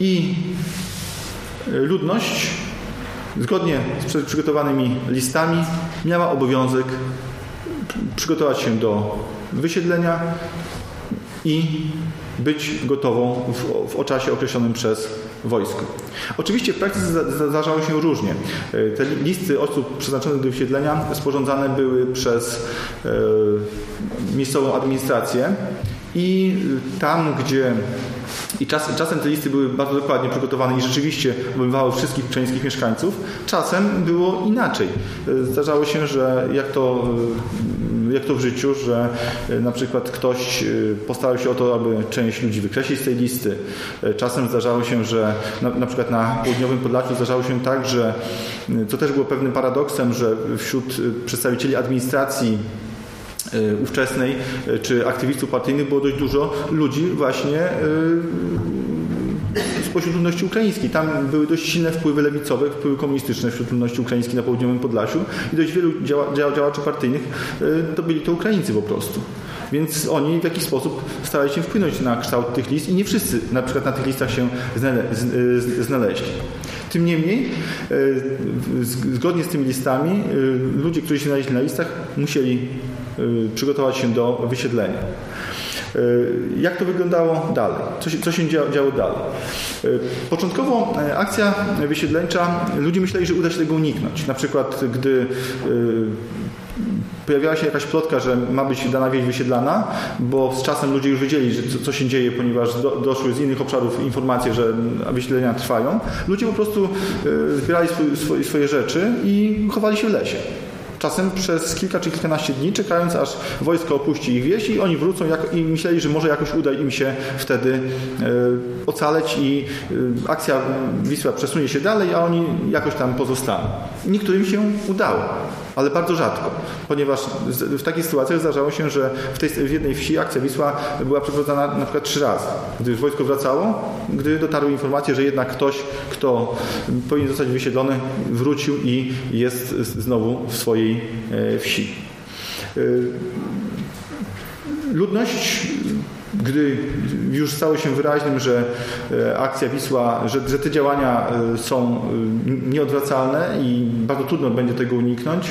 Speaker 2: i ludność zgodnie z przygotowanymi listami miała obowiązek przygotować się do wysiedlenia i być gotową w, w czasie określonym przez wojsko. Oczywiście w praktyce zdarzało się różnie. Te listy osób przeznaczonych do wysiedlenia sporządzane były przez e, miejscową administrację i tam, gdzie I czas, czasem te listy były bardzo dokładnie przygotowane i rzeczywiście obejmowały wszystkich ukraińskich mieszkańców. Czasem było inaczej. Zdarzało się, że jak to, jak to w życiu, że na przykład ktoś postarał się o to, aby część ludzi wykreślić z tej listy. Czasem zdarzało się, że na, na przykład na południowym Podlasiu zdarzało się tak, że to też było pewnym paradoksem, że wśród przedstawicieli administracji E, ówczesnej, e, czy aktywistów partyjnych było dość dużo ludzi właśnie e, spośród ludności ukraińskiej. Tam były dość silne wpływy lewicowe, wpływy komunistyczne wśród ludności ukraińskiej na południowym Podlasiu i dość wielu działaczy partyjnych to byli to Ukraińcy po prostu. Więc oni w jakiś sposób starali się wpłynąć na kształt tych list i nie wszyscy na przykład na tych listach się znaleźli. Tym niemniej, zgodnie z tymi listami, ludzie, którzy się znaleźli na listach, musieli Y, przygotować się do wysiedlenia. Jak to wyglądało dalej? Co się, co się działo dalej? Y, początkowo akcja wysiedleńcza, ludzie myśleli, że uda się tego uniknąć. Na przykład, gdy pojawiała się jakaś plotka, że ma być dana wieś wysiedlana, bo z czasem ludzie już wiedzieli, że co, co się dzieje, ponieważ do, doszły z innych obszarów informacje, że wysiedlenia trwają. Ludzie po prostu zbierali swój, swoje rzeczy i chowali się w lesie czasem przez kilka czy kilkanaście dni, czekając aż wojsko opuści ich wieś i oni wrócą i myśleli, że może jakoś uda im się wtedy e, ocaleć i e, akcja Wisła przesunie się dalej, a oni jakoś tam pozostaną. Niektórym się udało ale bardzo rzadko, ponieważ w takich sytuacjach zdarzało się, że w, tej, w jednej wsi akcja Wisła była przeprowadzana na przykład trzy razy. Gdy wojsko wracało, gdy dotarły informacje, że jednak ktoś, kto powinien zostać wysiedlony, wrócił i jest znowu w swojej e, wsi. E, ludność gdy już stało się wyraźnym, że e, akcja Wisła, że, że te działania e, są e, nieodwracalne i bardzo trudno będzie tego uniknąć,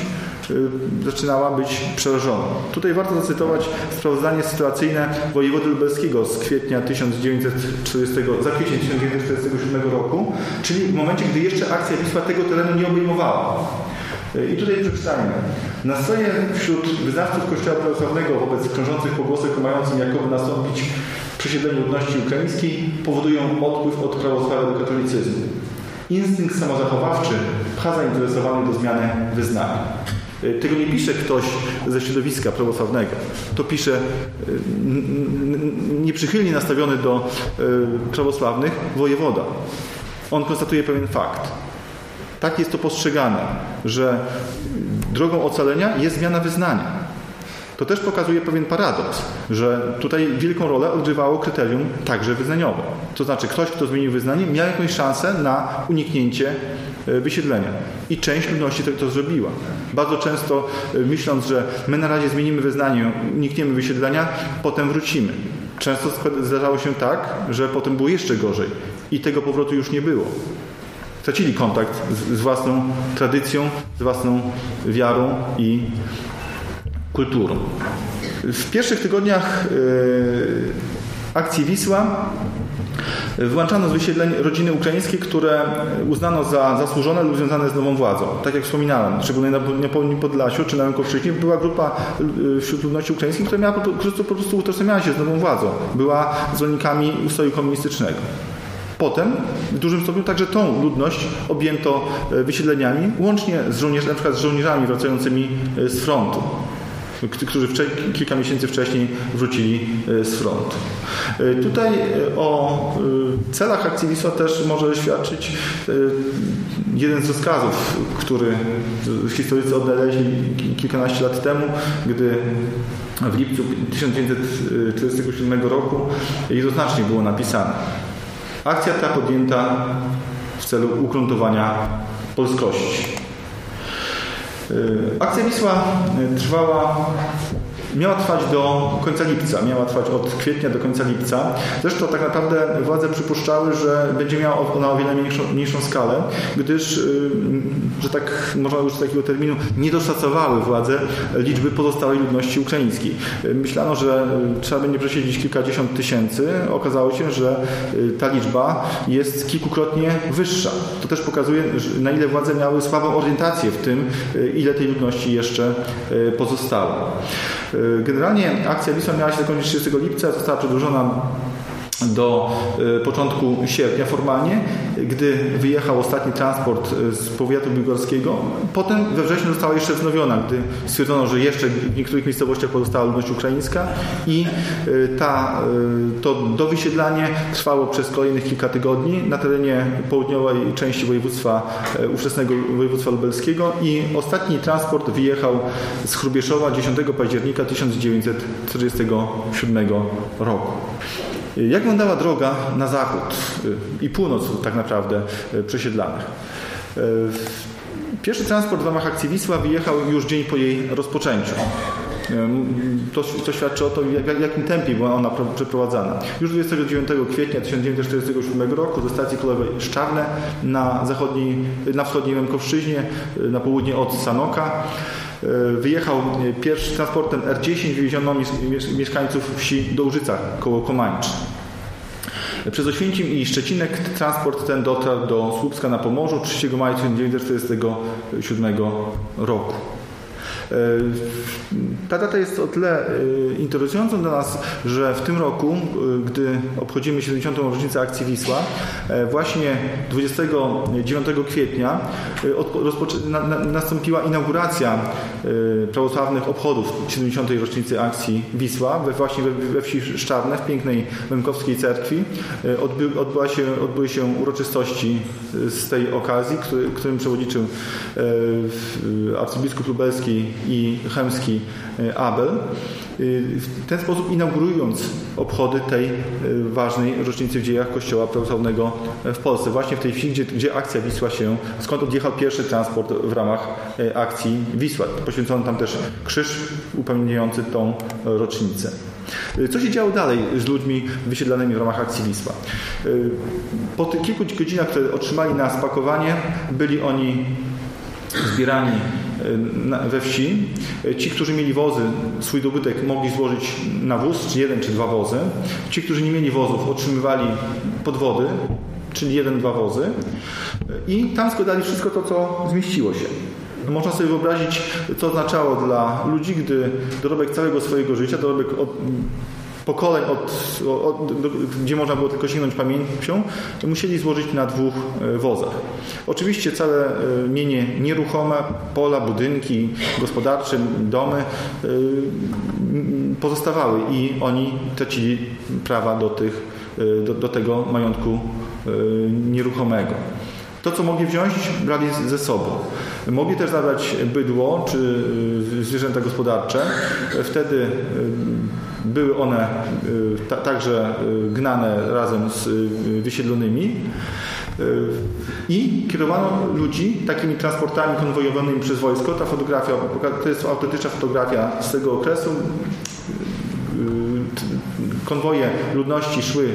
Speaker 2: zaczynała być przerażona. Tutaj warto zacytować sprawozdanie sytuacyjne wojewody lubelskiego z kwietnia 1940, za kwiecień 1947 roku, czyli w momencie, gdy jeszcze akcja Wisła tego terenu nie obejmowała. I tutaj przeczytajmy. Nastroje wśród wyznawców Kościoła Prawosławnego wobec krążących pogłosek mającym jakoby nastąpić przesiedleniu ludności ukraińskiej powodują odpływ od prawosławia do katolicyzmu. Instynkt samozachowawczy pcha zainteresowany do zmiany wyznania. Tego nie pisze ktoś ze środowiska prawosławnego. To pisze nieprzychylnie nastawiony do e, prawosławnych wojewoda. On konstatuje pewien fakt. Tak jest to postrzegane, że drogą ocalenia jest zmiana wyznania. To też pokazuje pewien paradoks, że tutaj wielką rolę odgrywało kryterium także wyznaniowe. To znaczy ktoś, kto zmienił wyznanie, miał jakąś szansę na uniknięcie e, wysiedlenia. I część ludności to, to zrobiła. Bardzo często e, myśląc, że my na razie zmienimy wyznanie, unikniemy wysiedlenia, potem wrócimy. Często zdarzało się tak, że potem było jeszcze gorzej i tego powrotu już nie było stracili kontakt z, z własną tradycją, z własną wiarą i kulturą. W pierwszych tygodniach yy, akcji Wisła Wyłączano z wysiedleń rodziny ukraińskie, które uznano za zasłużone lub związane z nową władzą. Tak jak wspominałem, szczególnie na południowym Podlasiu czy na Łękowszczyźnie była grupa y, wśród ludności ukraińskiej, która miała po, prostu utożsamiała się z nową władzą. Była zwolennikami ustroju komunistycznego. Potem w dużym stopniu także tą ludność objęto e, wysiedleniami, łącznie z żołnierzami, na przykład z żołnierzami wracającymi e, z frontu którzy kilka miesięcy wcześniej wrócili e, z frontu. Tutaj o celach akcji Wisła też może świadczyć jeden z rozkazów, który historycy odnaleźli kilkanaście lat temu, gdy w lipcu 1947 roku jednoznacznie było napisane Akcja ta podjęta w celu ugruntowania polskości. Y, akcja Wisła trwała miała trwać do końca lipca, miała trwać od kwietnia do końca lipca. Zresztą tak naprawdę władze przypuszczały, że będzie miała ona o wiele mniejszą, mniejszą skalę, gdyż, y, że tak można użyć takiego terminu, nie doszacowały władze liczby pozostałej ludności ukraińskiej. Myślano, że trzeba będzie przesiedzieć kilkadziesiąt tysięcy. Okazało się, że y, ta liczba jest kilkukrotnie wyższa. To też pokazuje, na ile władze miały słabą orientację w tym, y, ile tej ludności jeszcze pozostało. Generalnie akcja Wisła miała się zakończyć 30 lipca, została przedłużona do e, początku sierpnia formalnie, gdy wyjechał ostatni transport e, z powiatu biłgorskiego. Potem we wrześniu została jeszcze wznowiona, gdy stwierdzono, że jeszcze w niektórych miejscowościach pozostała ludność ukraińska i e, ta, to dowysiedlanie trwało przez kolejnych kilka tygodni na terenie południowej części województwa, ówczesnego województwa lubelskiego i ostatni transport wyjechał z Chrubieszowa 10 października 1947 roku. Jak wyglądała droga na zachód y, i północ tak naprawdę y, przesiedlanych? Y, pierwszy transport w ramach akcji Wisła wyjechał już dzień po jej rozpoczęciu. To, to świadczy o tym, w jakim tempie była ona przeprowadzana. Już 29 kwietnia 1947 roku ze stacji kolejowej Szczarne na, zachodniej, na wschodniej Łemkowszczyźnie, na południe od Sanoka wyjechał pierwszy transportem R10, wywieziono mieszkańców wsi Dołżyca koło Komańcz. Przez Oświęcim i Szczecinek transport ten dotarł do Słupska na Pomorzu 3 maja 1947 roku. E, ta data jest o tyle e, interesująca dla nas, że w tym roku, e, gdy obchodzimy 70. rocznicę akcji Wisła, właśnie 29 kwietnia nastąpiła inauguracja prawosławnych obchodów 70. rocznicy akcji Wisła właśnie we, wsi Szczarne, w pięknej Memkowskiej cerkwi. Odby, odbyła się, odbyły się uroczystości z tej okazji, który, którym przewodniczył arcybiskup lubelski i chemski e, Abel, e, w ten sposób inaugurując obchody tej e, ważnej rocznicy w dziejach Kościoła Prawosławnego w Polsce. Właśnie w tej wsi, gdzie, gdzie akcja Wisła się, skąd odjechał pierwszy transport w ramach akcji Wisła. Poświęcono tam też krzyż upamiętniający tą rocznicę. Co się działo dalej z ludźmi wysiedlanymi w ramach akcji Wisła? Po tych kilku godzinach, które otrzymali na spakowanie, byli oni zbierani we wsi. Ci, którzy mieli wozy, swój dobytek mogli złożyć na wóz, czy jeden, czy dwa wozy. Ci, którzy nie mieli wozów, otrzymywali podwody, czyli jeden, dwa wozy. I tam składali wszystko to, co zmieściło się. Można sobie wyobrazić, co oznaczało dla ludzi, gdy dorobek całego swojego życia, dorobek od, pokoleń, od, od, do, gdzie można było tylko sięgnąć pamięcią, musieli złożyć na dwóch e, wozach. Oczywiście całe e, mienie nieruchome, pola, budynki gospodarcze, domy e, pozostawały i oni tracili prawa do, tych, do, do tego majątku nieruchomego. To, co mogli wziąć, brali ze sobą. Mogli też zabrać bydło czy zwierzęta gospodarcze. Wtedy były one y, także y, gnane razem z y, wysiedlonymi i kierowano ludzi takimi transportami konwojowanymi przez wojsko. Ta fotografia, to jest autentyczna fotografia z tego okresu konwoje ludności szły,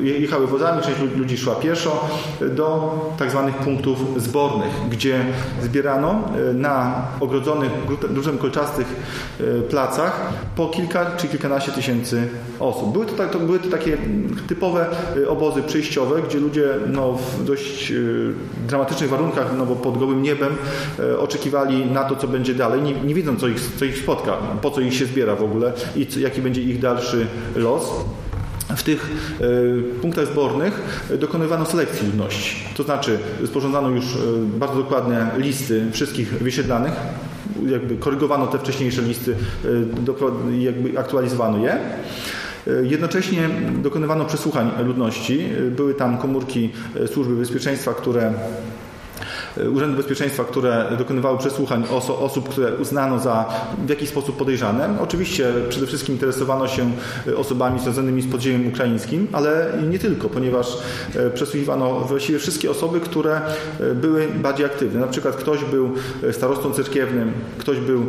Speaker 2: e, jechały wozami, część ludzi szła pieszo do tak zwanych punktów zbornych, gdzie zbierano e, na ogrodzonych dużym kolczastych placach po kilka czy kilkanaście tysięcy osób. Były to, tak, to były to takie typowe obozy przejściowe, gdzie ludzie no, w dość dramatycznych warunkach, no bo pod gołym niebem oczekiwali na to, co będzie dalej, nie, nie wiedzą, co ich, co ich spotka, po co ich się zbiera w ogóle i co, jaki będzie ich dalszy los. W tych e, punktach zbornych dokonywano selekcji ludności. To znaczy sporządzano już e, bardzo dokładne listy wszystkich wysiedlanych, jakby korygowano te wcześniejsze listy, e, jakby aktualizowano je. Jednocześnie dokonywano przesłuchań ludności. Były tam komórki służby bezpieczeństwa, które Urzędu Bezpieczeństwa, które dokonywały przesłuchań oso osób, które uznano za w jakiś sposób podejrzane. Oczywiście przede wszystkim interesowano się e, osobami związanymi z podziemiem ukraińskim, ale nie tylko, ponieważ e, przesłuchiwano właściwie wszystkie osoby, które były bardziej aktywne. Na przykład ktoś był starostą cerkiewnym, ktoś był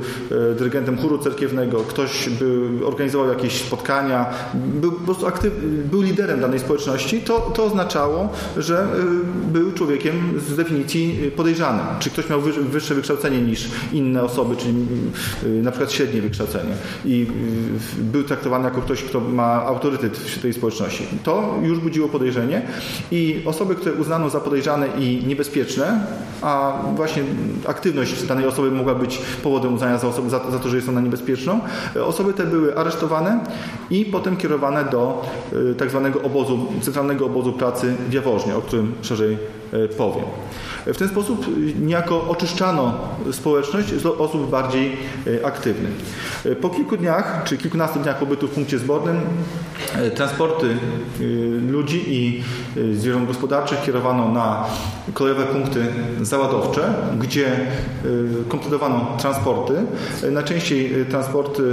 Speaker 2: dyrygentem chóru cerkiewnego, ktoś był, organizował jakieś spotkania, był po prostu aktyw, był liderem danej społeczności, to, to oznaczało, że był człowiekiem z definicji podejrzanym. Czy ktoś miał wyższe wykształcenie niż inne osoby, czyli na przykład średnie wykształcenie i był traktowany jako ktoś, kto ma autorytet w tej społeczności. To już budziło podejrzenie i osoby, które uznano za podejrzane i niebezpieczne, a właśnie aktywność danej osoby mogła być powodem uznania za, osobę, za, za to, że jest ona niebezpieczną, osoby te były aresztowane i potem kierowane do tak zwanego obozu, centralnego obozu pracy w Jaworznie, o którym szerzej powiem. W ten sposób niejako oczyszczano społeczność z osób bardziej e, aktywnych. E, po kilku dniach, czy kilkunastu dniach pobytu w punkcie zbornym, e, transporty ludzi i zwierząt gospodarczych kierowano na kolejowe punkty załadowcze, gdzie kompletowano transporty. Najczęściej transporty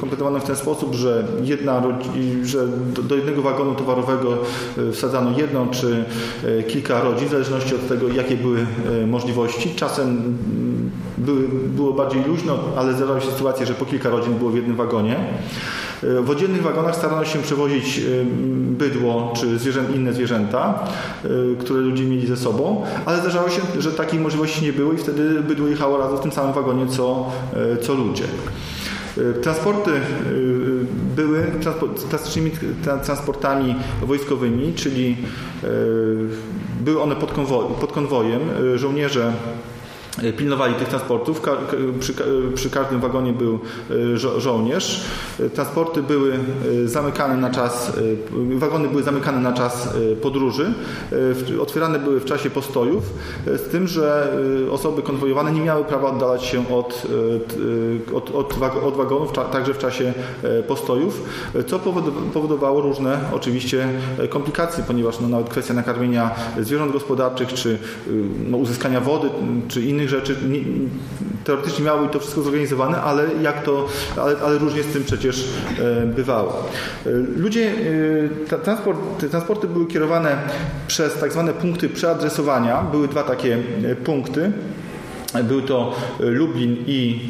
Speaker 2: kompletowano w ten sposób, że, jedna, że do jednego wagonu towarowego wsadzano jedno czy kilka rodzin, zależności od tego, jakie były e, możliwości. Czasem mm, były, było bardziej luźno, ale zdarzały się sytuacje, że po kilka rodzin było w jednym wagonie. E, w oddzielnych wagonach starano się przewozić e, bydło czy zwierzę, inne zwierzęta, które ludzie mieli ze sobą, ale zdarzało się, że takiej możliwości nie było i wtedy bydło jechało razem w tym samym wagonie co, co ludzie. Transporty były klasycznymi transportami wojskowymi, czyli były one pod, pod konwojem. Y, żołnierze pilnowali tych transportów. Przy, każdym wagonie był y, żo żołnierz. Transporty były zamykane na czas, wagony były zamykane na czas podróży. Otwierane były w czasie postojów, z tym, że osoby konwojowane nie miały prawa oddalać się od, od, od, od wagonów, także w czasie postojów, co powodowało różne oczywiście komplikacje, ponieważ no, nawet kwestia nakarmienia zwierząt gospodarczych, czy no, uzyskania wody, czy innych rzeczy. Teoretycznie miało być to wszystko zorganizowane, ale jak to, ale, ale różnie z tym przecież e, bywało. E, ludzie, e, transport, transporty były kierowane przez tak zwane punkty przeadresowania. Były dwa takie punkty. Były to Lublin i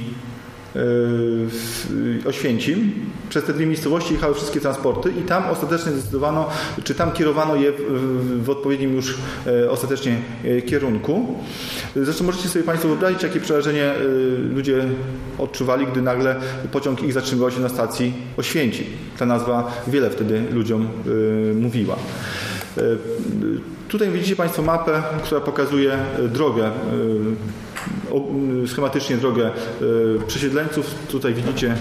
Speaker 2: Oświęcim. Przez te dwie miejscowości jechały wszystkie transporty i tam ostatecznie zdecydowano, czy tam kierowano je w, odpowiednim już e, ostatecznie e, kierunku. Zresztą możecie sobie Państwo wyobrazić, jakie przerażenie e, ludzie odczuwali, gdy nagle pociąg ich zatrzymywał się na stacji Oświęcim. Ta nazwa wiele wtedy ludziom mówiła. Tutaj widzicie Państwo mapę, która pokazuje drogę schematycznie drogę przesiedleńców. Tutaj widzicie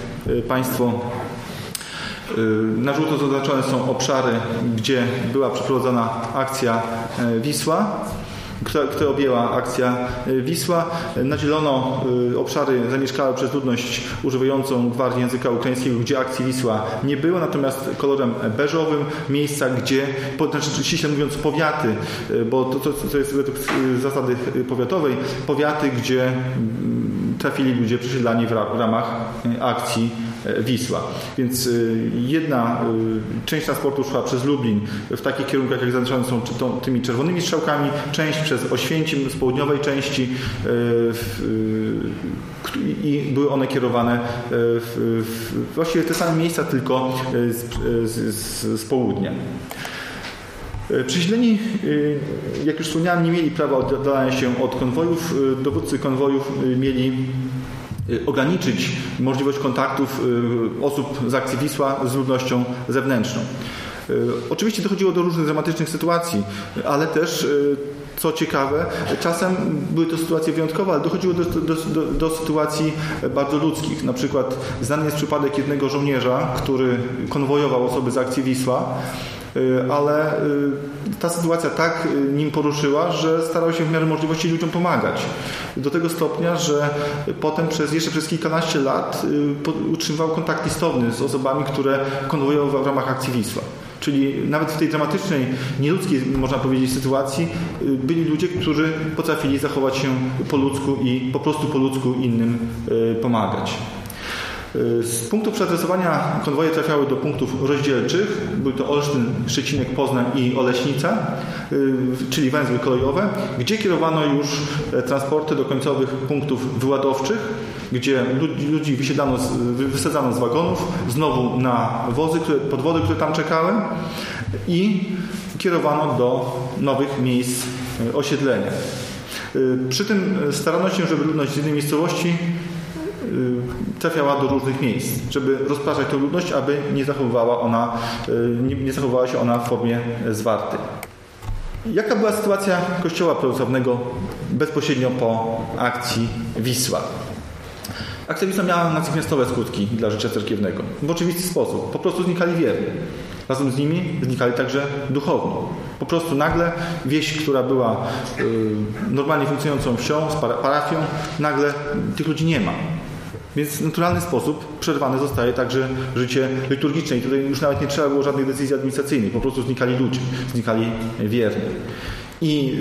Speaker 2: Państwo na żółto zaznaczone są obszary, gdzie była przeprowadzona akcja Wisła które objęła akcja e, Wisła. Na zielono e, obszary zamieszkałe przez ludność używającą gwardii języka ukraińskiego, gdzie akcji Wisła nie było, natomiast kolorem beżowym miejsca, gdzie, znaczy ściśle mówiąc powiaty, e, bo to, to, to jest według zasady powiatowej, powiaty, gdzie mm, trafili ludzie przesiedlani w ramach akcji Wisła. Więc e, jedna e, część transportu szła przez Lublin w takich kierunkach, jak zaznaczone są tymi czerwonymi strzałkami, część przez Oświęcim z południowej części i były one kierowane w, właściwie te same miejsca, tylko z, z, z południa. Prześleni, jak już wspomniałem, nie mieli prawa oddalania się od konwojów. Dowódcy konwojów mieli ograniczyć możliwość kontaktów y, osób z akcji Wisła z ludnością zewnętrzną. Y, oczywiście dochodziło do różnych dramatycznych sytuacji, ale też co ciekawe, czasem były to sytuacje wyjątkowe, ale dochodziło do, do, do, do, sytuacji bardzo ludzkich. Na przykład znany jest przypadek jednego żołnierza, który konwojował osoby z akcji Wisła Y, ale y, ta sytuacja tak y, nim poruszyła, że starał się w miarę możliwości ludziom pomagać. Do tego stopnia, że potem przez, jeszcze przez kilkanaście lat utrzymywał kontakt listowny z osobami, które konwojował w ramach akcji Wisła. Czyli nawet w tej dramatycznej, nieludzkiej, można powiedzieć, sytuacji byli ludzie, którzy potrafili zachować się po ludzku i po prostu po ludzku innym pomagać. Z punktu przeadresowania konwoje trafiały do punktów rozdzielczych. Były to Olsztyn, Szczecinek, Poznań i Oleśnica, y, czyli węzły kolejowe, gdzie kierowano już e, transporty do końcowych punktów wyładowczych, gdzie ludzi wysiadano, wysadzano z wagonów, znowu na wozy, które, podwody, które tam czekały i kierowano do nowych miejsc e, osiedlenia. Przy tym starano się, żeby ludność z jednej miejscowości trafiała do różnych miejsc, żeby rozpraszać tę ludność, aby nie zachowywała, ona, nie, nie zachowywała się ona w formie zwartej. Jaka była sytuacja Kościoła prawosławnego bezpośrednio po akcji Wisła? Akcja Wisła miała natychmiastowe skutki dla życia cerkiewnego. W oczywisty sposób. Po prostu znikali wierni. Razem z nimi znikali także duchowni. Po prostu nagle wieś, która była y, normalnie funkcjonującą wsią, z parafią, nagle tych ludzi nie ma. Więc w naturalny sposób przerwane zostaje także życie liturgiczne. I tutaj już nawet nie trzeba było żadnych decyzji administracyjnych. Po prostu znikali ludzie, znikali wierni. I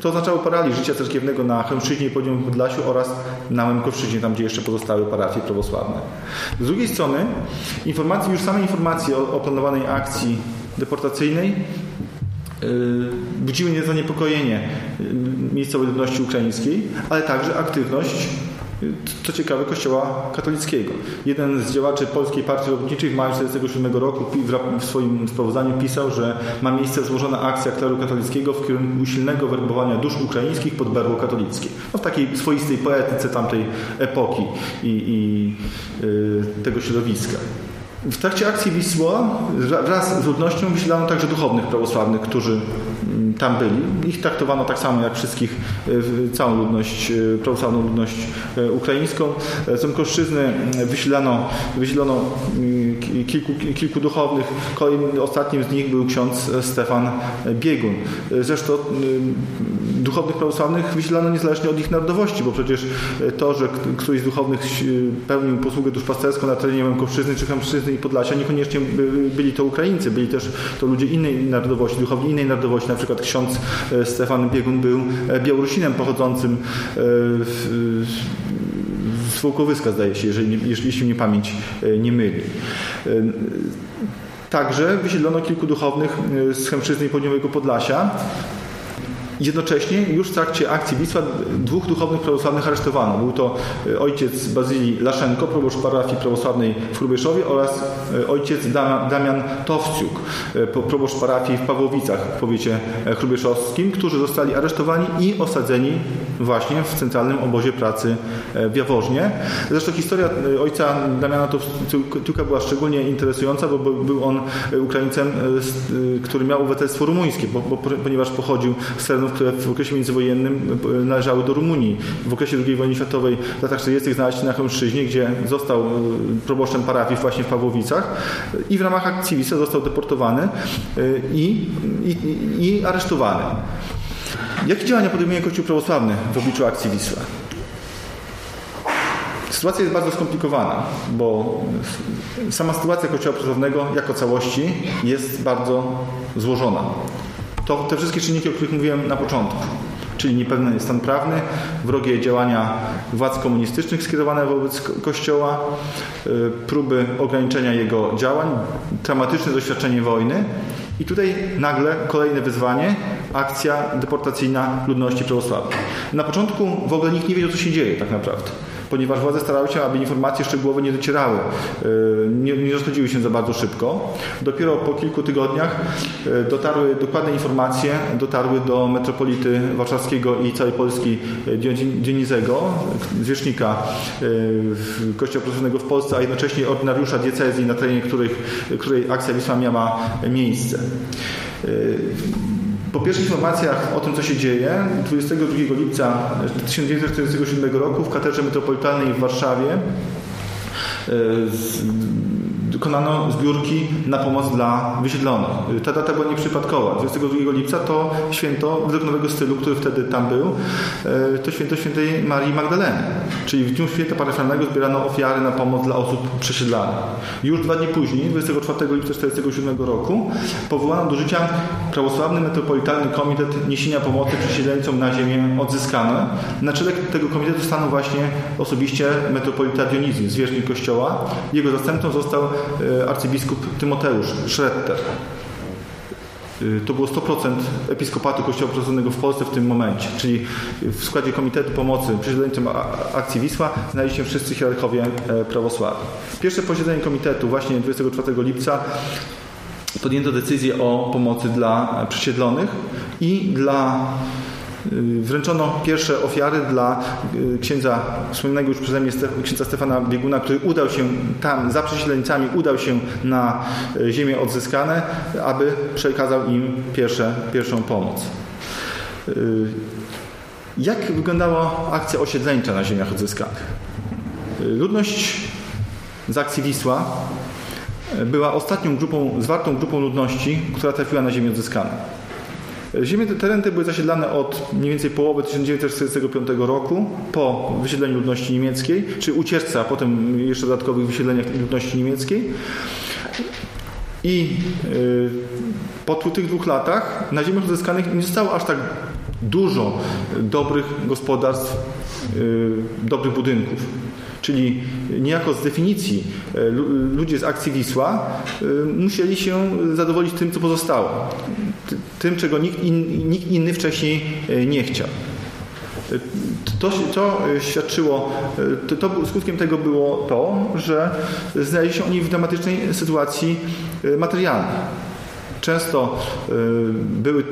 Speaker 2: to oznaczało paraliż życia cerkiewnego na Chemszczyźnie i Podlasiu oraz na Mękowszczyźnie, tam gdzie jeszcze pozostały parafie prawosławne. Z drugiej strony informacje, już same informacje o, o planowanej akcji deportacyjnej yy, budziły zaniepokojenie miejscowej ludności ukraińskiej, ale także aktywność co ciekawe, Kościoła katolickiego. Jeden z działaczy Polskiej Partii Robotniczej w maju 1947 roku w swoim sprawozdaniu pisał, że ma miejsce złożona akcja kleru katolickiego w kierunku silnego werbowania dusz ukraińskich pod berło katolickie. No, w takiej swoistej poetyce tamtej epoki i, i yy, tego środowiska. W trakcie akcji Wisła wraz z ludnością wysiedlano także duchownych prawosławnych, którzy mm, tam byli. Ich traktowano tak samo jak wszystkich, e, całą ludność, e, prawosławną ludność e, ukraińską. Z Mękoszczyzny wysiedlano, wysiedlono mm, kilku, kilku duchownych. Kolejnym, ostatnim z nich był ksiądz Stefan Biegun. Zresztą duchownych prawosławnych wysiedlano niezależnie od ich narodowości, bo przecież to, że któryś z duchownych pełnił posługę duszpasterską na terenie Mękowszczyzny czy Chemszczyzny i Podlasia niekoniecznie byli to Ukraińcy, byli też to ludzie innej narodowości, duchowni innej narodowości. Na przykład ksiądz e, Stefan Biegun był e, Białorusinem pochodzącym e, z Wołkowyska, zdaje się, jeżeli, jeśli mnie pamięć nie myli. Także wysiedlono kilku duchownych z Chemszczyzny i Południowego Podlasia. Jednocześnie już w trakcie akcji Wisła dwóch duchownych prawosławnych aresztowano. Był to e, ojciec Bazylii Laszenko, proboszcz parafii prawosławnej w Hrubieszowie oraz e, ojciec Damian Towciuk, e, proboszcz parafii w Pawłowicach w powiecie hrubieszowskim, którzy zostali aresztowani i osadzeni właśnie w centralnym obozie pracy w Jaworznie. Zresztą historia ojca Damiana Towciuka była szczególnie interesująca, bo był on Ukraińcem, który miał obywatelstwo rumuńskie, bo, bo, ponieważ pochodził z terenów które w okresie międzywojennym należały do Rumunii. W okresie II wojny światowej w latach 40. znalazł się na Chełmszczyźnie, gdzie został e, proboszczem parafii właśnie w Pawłowicach i w ramach akcji Wisła został deportowany e, i, i, i aresztowany. Jakie działania podejmuje Kościół prawosławny w obliczu akcji Wisła? Sytuacja jest bardzo skomplikowana, bo sama sytuacja Kościoła prawosławnego jako całości jest bardzo złożona to te wszystkie czynniki, o których mówiłem na początku. Czyli niepewny stan prawny, wrogie działania władz komunistycznych skierowane wobec Kościoła, y, próby ograniczenia jego działań, traumatyczne doświadczenie wojny i tutaj nagle kolejne wyzwanie, akcja deportacyjna ludności prawosławnej. Na początku w ogóle nikt nie wiedział, co się dzieje tak naprawdę ponieważ władze starały się, aby informacje szczegółowe nie docierały, y, nie, nie rozchodziły się za bardzo szybko. Dopiero po kilku tygodniach y, dotarły dokładne informacje, dotarły do metropolity warszawskiego i całej Polski y, Dionizego, zwierzchnika Kościoła Prawosławnego w Polsce, a jednocześnie ordynariusza diecezji, na terenie których, której akcja Wisła miała miejsce. Po pierwszych informacjach o tym, co się dzieje, 22 lipca 1947 roku w katedrze metropolitalnej w Warszawie dokonano zbiórki na pomoc dla wysiedlonych. Ta data była nieprzypadkowa. 22 lipca to święto według nowego stylu, który wtedy tam był, e, to święto świętej Marii Magdaleny. Czyli w dniu święta parafialnego zbierano ofiary na pomoc dla osób przesiedlanych. Już dwa dni później, 24 lipca 1947 roku, powołano do życia prawosławny metropolitalny komitet niesienia pomocy przesiedleńcom na ziemię odzyskane. Na czele tego komitetu stanął właśnie osobiście metropolita Dionizji, zwierzchnik kościoła. Jego zastępcą został arcybiskup Tymoteusz Schretter. E, to było 100% episkopatu Kościoła Prawosławnego w Polsce w tym momencie, czyli w składzie Komitetu Pomocy Przeziętym Akcji Wisła znaleźli się wszyscy hierarchowie e, prawosławni. Pierwsze posiedzenie komitetu właśnie 24 lipca podjęto decyzję o pomocy dla przesiedlonych i dla wręczono pierwsze ofiary dla księdza wspomnianego już przeze mnie księdza Stefana Bieguna, który udał się tam za prześlednicami, udał się na ziemię odzyskane, aby przekazał im pierwsze, pierwszą pomoc. Jak wyglądała akcja osiedleńcza na ziemiach odzyskanych? Ludność z akcji Wisła była ostatnią grupą, zwartą grupą ludności, która trafiła na ziemię odzyskane. Ziemie, tereny te były zasiedlane od mniej więcej połowy 1945 roku po wysiedleniu ludności niemieckiej, czy ucieczce, a potem jeszcze dodatkowych wysiedleniach ludności niemieckiej. I y, po tych dwóch latach na ziemiach odzyskanych nie zostało aż tak dużo dobrych gospodarstw, y, dobrych budynków. Czyli niejako z definicji y, ludzie z akcji Wisła musieli się zadowolić tym, co pozostało. Tym, czego nikt, in, nikt inny wcześniej nie chciał. To, to świadczyło, to, to, skutkiem tego było to, że znaleźli się oni w dramatycznej sytuacji materialnej. Często były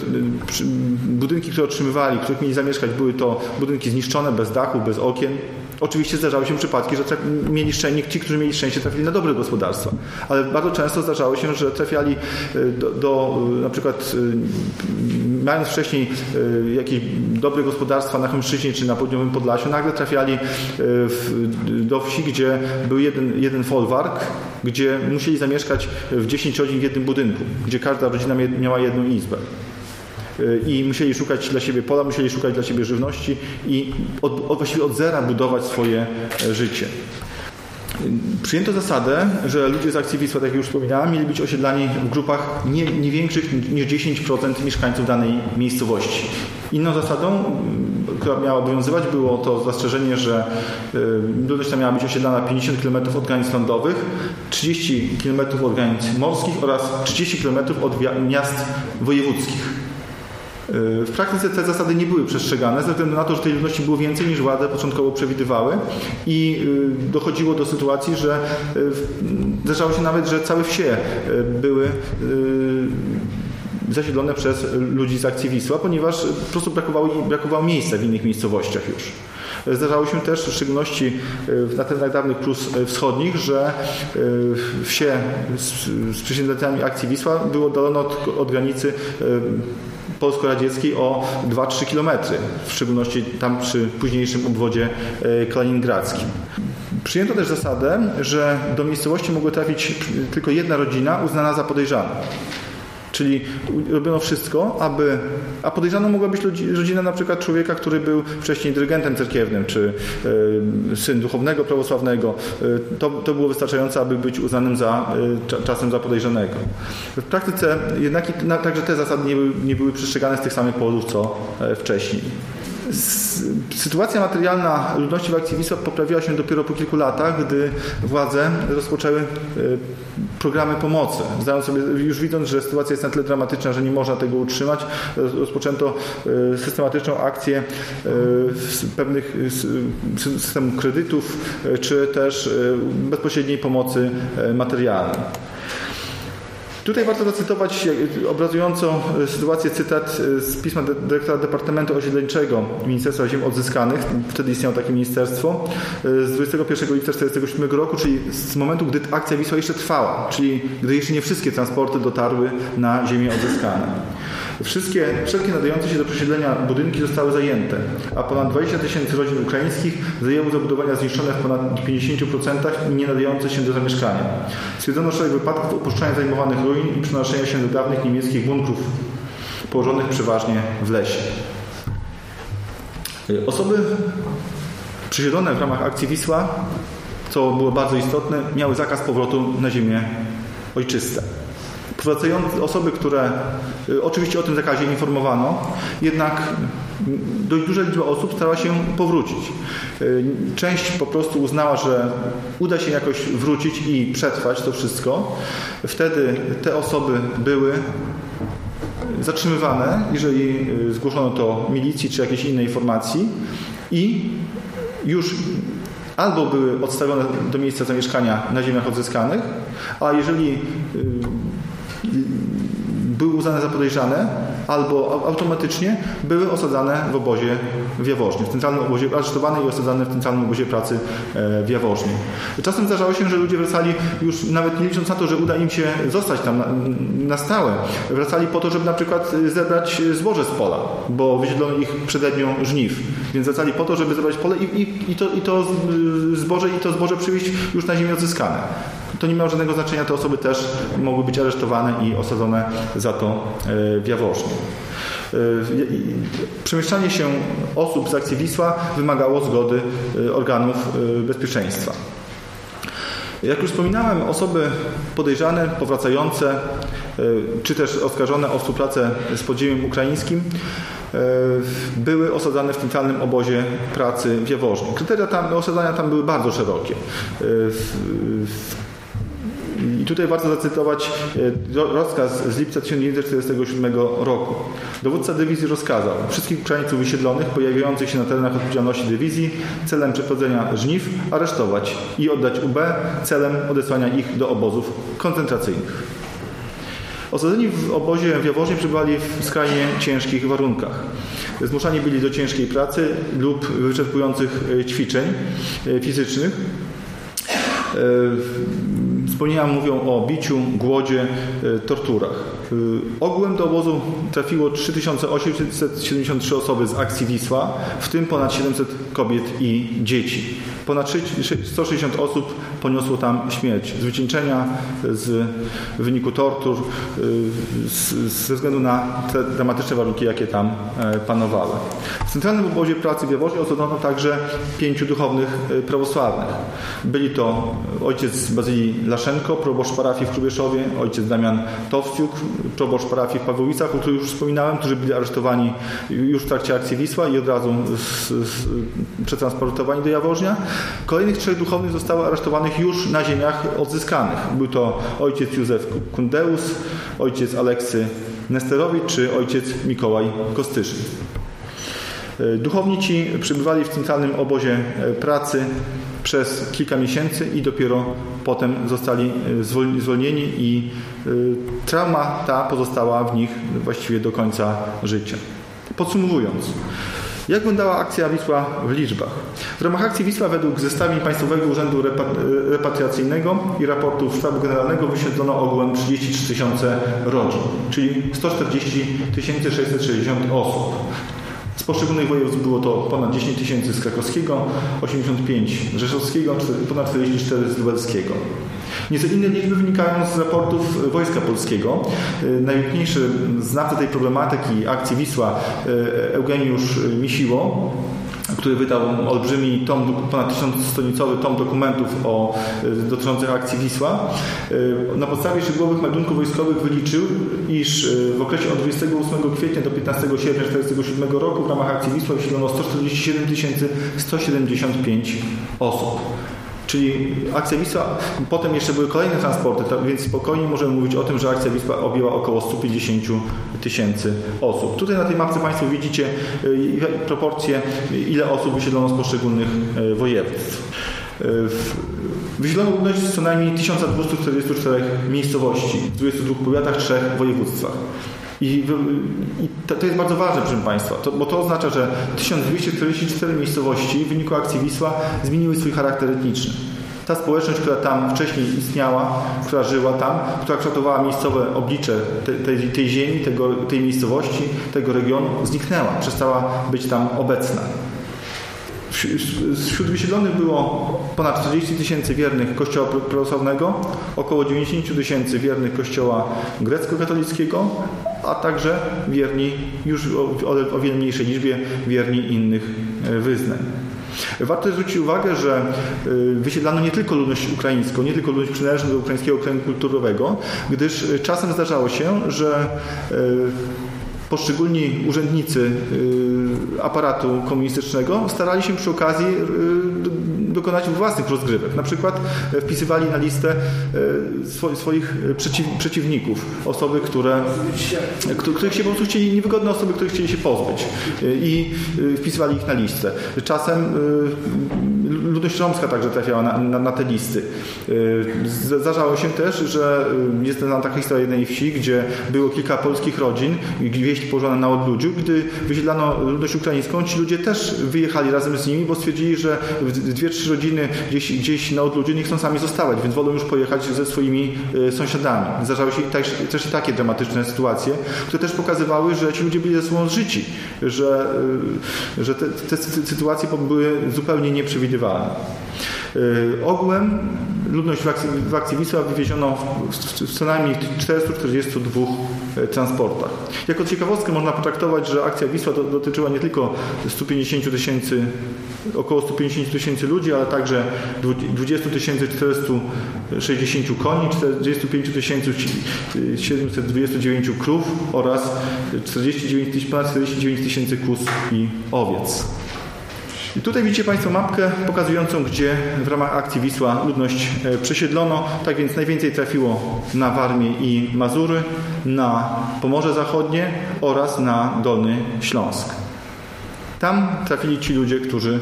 Speaker 2: budynki, które otrzymywali, których mieli zamieszkać, były to budynki zniszczone, bez dachu, bez okien. Oczywiście zdarzały się przypadki, że mieli szczęście, ci, którzy mieli szczęście, trafili na dobre gospodarstwa, ale bardzo często zdarzało się, że trafiali y, do, do na przykład y, mając wcześniej jakieś dobre gospodarstwa na Chemszczyźnie czy na południowym Podlasiu, nagle trafiali w, do wsi, gdzie był jeden, jeden folwark, gdzie musieli zamieszkać w 10 rodzin w jednym budynku, gdzie każda rodzina miała jedną izbę i musieli szukać dla siebie pola, musieli szukać dla siebie żywności i od, od, właściwie od zera budować swoje e, życie. Przyjęto zasadę, że ludzie z akcji Wisła, tak jak już wspominałem, mieli być osiedlani w grupach nie, nie większych niż 10% mieszkańców danej miejscowości. Inną zasadą, która miała obowiązywać, było to zastrzeżenie, że y, ludność ta miała być osiedlana 50 km od granic lądowych, 30 km od granic morskich oraz 30 km od miast wojewódzkich. Y, w praktyce te zasady nie były przestrzegane, ze względu na to, że tej ludności było więcej niż władze początkowo przewidywały i y, dochodziło do sytuacji, że y, zdarzało się nawet, że całe wsie były zasiedlone przez ludzi z akcji Wisła, ponieważ po prostu brakowało, brakowało miejsca w innych miejscowościach już. Zdarzało się też, w szczególności na terenach dawnych plus wschodnich, że wsie z, z akcji Wisła były oddalone od, od granicy polsko-radzieckiej o 2-3 kilometry, w szczególności tam przy późniejszym obwodzie e, kaliningradzkim. Przyjęto też zasadę, że do miejscowości mogła trafić tylko jedna rodzina uznana za podejrzaną. Czyli robiono wszystko, aby. A podejrzana mogła być rodzina na przykład człowieka, który był wcześniej dyrygentem cerkiewnym, czy y, syn duchownego prawosławnego. Y, to, to było wystarczające, aby być uznanym za, y, czasem za podejrzanego. W praktyce jednak na, także te zasady nie były, nie były przestrzegane z tych samych powodów, co wcześniej. Sytuacja materialna ludności w akcji Wisła poprawiła się dopiero po kilku latach, gdy władze rozpoczęły programy pomocy. Zdając sobie, już widząc, że sytuacja jest na tyle dramatyczna, że nie można tego utrzymać, rozpoczęto e, systematyczną akcję e, pewnych systemów kredytów, e, czy też bezpośredniej pomocy materialnej. Tutaj warto zacytować obrazująco sytuację cytat z pisma dyrektora Departamentu Osiedleńczego Ministerstwa Ziem Odzyskanych, wtedy istniało takie ministerstwo, z 21 lipca 1947 roku, czyli z momentu, gdy akcja Wisła jeszcze trwała, czyli gdy jeszcze nie wszystkie transporty dotarły na ziemię odzyskane. Wszystkie, wszelkie nadające się do przesiedlenia budynki zostały zajęte, a ponad 20 tysięcy rodzin ukraińskich zajęło zabudowania zniszczone w ponad 50% i nie nadające się do zamieszkania. Stwierdzono szereg wypadków opuszczania zajmowanych ruin i przenoszenia się do dawnych niemieckich bunkrów położonych przeważnie w lesie. Osoby przesiedlone w ramach akcji Wisła, co było bardzo istotne, miały zakaz powrotu na ziemię ojczyste wprowadzające osoby, które y, oczywiście o tym zakazie informowano, jednak dość duża liczba osób starała się powrócić. Y, część po prostu uznała, że uda się jakoś wrócić i przetrwać to wszystko. Wtedy te osoby były zatrzymywane, jeżeli y, zgłoszono to milicji czy jakiejś innej formacji i już albo były odstawione do miejsca zamieszkania na ziemiach odzyskanych, a jeżeli były uznane za podejrzane, albo automatycznie były osadzane w obozie w Jaworznie, w centralnym obozie, aresztowane i osadzane w centralnym obozie pracy w Jaworznie. Czasem zdarzało się, że ludzie wracali już nawet nie licząc na to, że uda im się zostać tam na, na stałe. Wracali po to, żeby na przykład zebrać zboże z pola, bo wysiedlono ich przedednią żniw. Więc wracali po to, żeby zebrać pole i, i, i, to, i to zboże i to zboże przywieźć już na ziemię odzyskane. To nie miało żadnego znaczenia, te osoby też mogły być aresztowane i osadzone za to w Jaworznie. Przemieszczanie się osób z akcji Wisła wymagało zgody organów bezpieczeństwa. Jak już wspominałem, osoby podejrzane, powracające, czy też oskarżone o współpracę z podziemiem ukraińskim były osadzane w centralnym obozie pracy w Jaworznie. Kryteria tam, osadzania tam były bardzo szerokie. I tutaj warto zacytować rozkaz z lipca 1947 roku. Dowódca dywizji rozkazał wszystkich Ukraińców wysiedlonych pojawiających się na terenach odpowiedzialności dywizji celem przeprowadzenia żniw aresztować i oddać UB celem odesłania ich do obozów koncentracyjnych. Osadzeni w obozie w Jaworznie przebywali w skrajnie ciężkich warunkach. Zmuszani byli do ciężkiej pracy lub wyczerpujących ćwiczeń fizycznych. Wspomnienia mówią o biciu, głodzie, torturach. Ogółem do obozu trafiło 3873 osoby z akcji Wisła, w tym ponad 700 kobiet i dzieci. Ponad 160 osób poniosło tam śmierć z wycieńczenia, z wyniku tortur, z, ze względu na te dramatyczne warunki, jakie tam panowały. W centralnym obozie pracy w Jaworznie osadzono także pięciu duchownych prawosławnych. Byli to ojciec Bazylii Laszenko, proboszcz parafii w Krubieszowie, ojciec Damian Towciuk, proboszcz parafii w Pawłowicach, o których już wspominałem, którzy byli aresztowani już w trakcie akcji Wisła i od razu z, z, przetransportowani do Jaworznia. Kolejnych trzech duchownych zostało aresztowanych już na ziemiach odzyskanych. Był to ojciec Józef Kundeus, ojciec Aleksy Nesterowicz czy ojciec Mikołaj Kostyszyn. Duchowni ci przybywali w centralnym obozie pracy przez kilka miesięcy i dopiero potem zostali zwolnieni i trauma ta pozostała w nich właściwie do końca życia. Podsumowując, jak wyglądała akcja Wisła w liczbach? W ramach akcji Wisła według zestawień Państwowego Urzędu Repatriacyjnego i raportów Sztabu Generalnego wyświetlono ogółem 33 tysiące rodzin, czyli 140 660 osób. Z poszczególnych województw było to ponad 10 tysięcy z krakowskiego, 85 z rzeszowskiego, ponad 44 z lubelskiego. Nieco inne liczby wynikają z raportów Wojska Polskiego. Najwiękniejszy znawca tej problematyki akcji Wisła Eugeniusz Misiło który wydał olbrzymi tom, ponad tysiącstronicowy tom dokumentów o, dotyczących akcji Wisła. Na podstawie szczegółowych meldunków wojskowych wyliczył, iż w okresie od 28 kwietnia do 15 sierpnia 1947 roku w ramach akcji Wisła wysiedlono 147 175 osób. Czyli akcja Wisła, potem jeszcze były kolejne transporty, więc spokojnie możemy mówić o tym, że akcja Wisła objęła około 150 tysięcy osób. Tutaj na tej mapce Państwo widzicie proporcje, ile osób wysiedlono z poszczególnych województw. Wysiedlono ludność z co najmniej 1244 miejscowości w 22 powiatach, 3 województwach. I, i to, to, jest bardzo ważne, proszę Państwa, to, bo to oznacza, że 1244 miejscowości w wyniku akcji Wisła zmieniły swój charakter etniczny. Ta społeczność, która tam wcześniej istniała, która żyła tam, która kształtowała miejscowe oblicze tej, tej, tej ziemi, tego, tej miejscowości, tego regionu, zniknęła, przestała być tam obecna. Wśród wysiedlonych było ponad 40 tysięcy wiernych Kościoła prawosławnego, około 90 tysięcy wiernych Kościoła grecko-katolickiego, a także wierni już o, o wiele mniejszej liczbie wierni innych wyznań. Warto zwrócić uwagę, że wysiedlano nie tylko ludność ukraińską, nie tylko ludność przynależną do ukraińskiego kręgu kulturowego, gdyż czasem zdarzało się, że poszczególni urzędnicy aparatu komunistycznego starali się przy okazji dokonać własnych rozgrywek. Na przykład wpisywali na listę swoich przeciwników, osoby, które, których się po prostu chcieli, niewygodne osoby, których chcieli się pozbyć i wpisywali ich na listę. Czasem ludność romska także trafiała na, na, na te listy. Zdarzało się też, że jest znana taka historia jednej wsi, gdzie było kilka polskich rodzin, wieś położona na odludziu. Gdy wysiedlano ludność ukraińską, ci ludzie też wyjechali razem z nimi, bo stwierdzili, że dwie, trzy rodziny gdzieś, gdzieś na odludziu nie chcą sami zostawać, więc wolą już pojechać ze swoimi e, sąsiadami. Zdarzały się też, też i takie dramatyczne sytuacje, które też pokazywały, że ci ludzie byli ze sobą zżyci, że, że te, te sytuacje były zupełnie nieprzewidywalne. E, ogółem ludność w akcji Wisła wywieziono w co najmniej 442 transportach. Jako ciekawostkę można potraktować, że akcja Wisła dotyczyła nie tylko 150 tysięcy, około 150 tysięcy ludzi, ale także 20 460 koni, 45 729 krów oraz 49, ponad 49 tysięcy kus i owiec. I tutaj widzicie Państwo mapkę pokazującą, gdzie w ramach akcji Wisła ludność e, przesiedlono. Tak więc najwięcej trafiło na Warmię i Mazury, na Pomorze Zachodnie oraz na Dolny Śląsk. Tam trafili ci ludzie, którzy,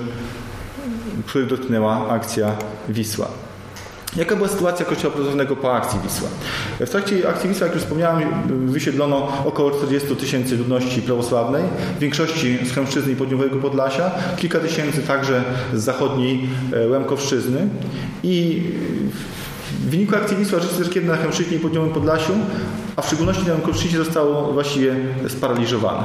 Speaker 2: których dotknęła akcja Wisła. Jaka była sytuacja Kościoła Prawosławnego po akcji Wisła? W trakcie akcji Wisła, jak już wspomniałem, wysiedlono około 40 tysięcy ludności prawosławnej, w większości z Chęszczyzny i Południowego Podlasia, kilka tysięcy także z zachodniej e, Łemkowszczyzny i w wyniku akcji Wisła życie cerkiewne na Chęszczyźnie i Południowym Podlasiu, a w szczególności na Łemkowszczyźnie zostało właściwie sparaliżowane.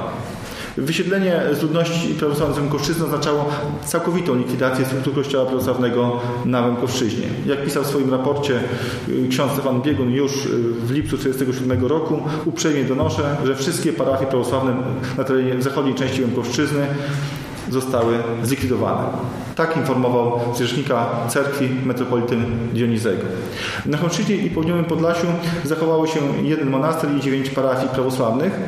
Speaker 2: Wysiedlenie z ludności prawosławnej z Łękowszczyzny oznaczało całkowitą likwidację struktur Kościoła prawosławnego na Łękowszczyźnie. Jak pisał w swoim raporcie y, ksiądz Stefan Biegun już y, w lipcu 1947 roku, uprzejmie donoszę, że wszystkie parafie prawosławne na terenie zachodniej części Łękowszczyzny zostały zlikwidowane. Tak informował zwierzchnika cerkwi metropolity Dionizego. Na Chąszczyźnie i Południowym Podlasiu zachowało się jeden monaster i dziewięć parafii prawosławnych.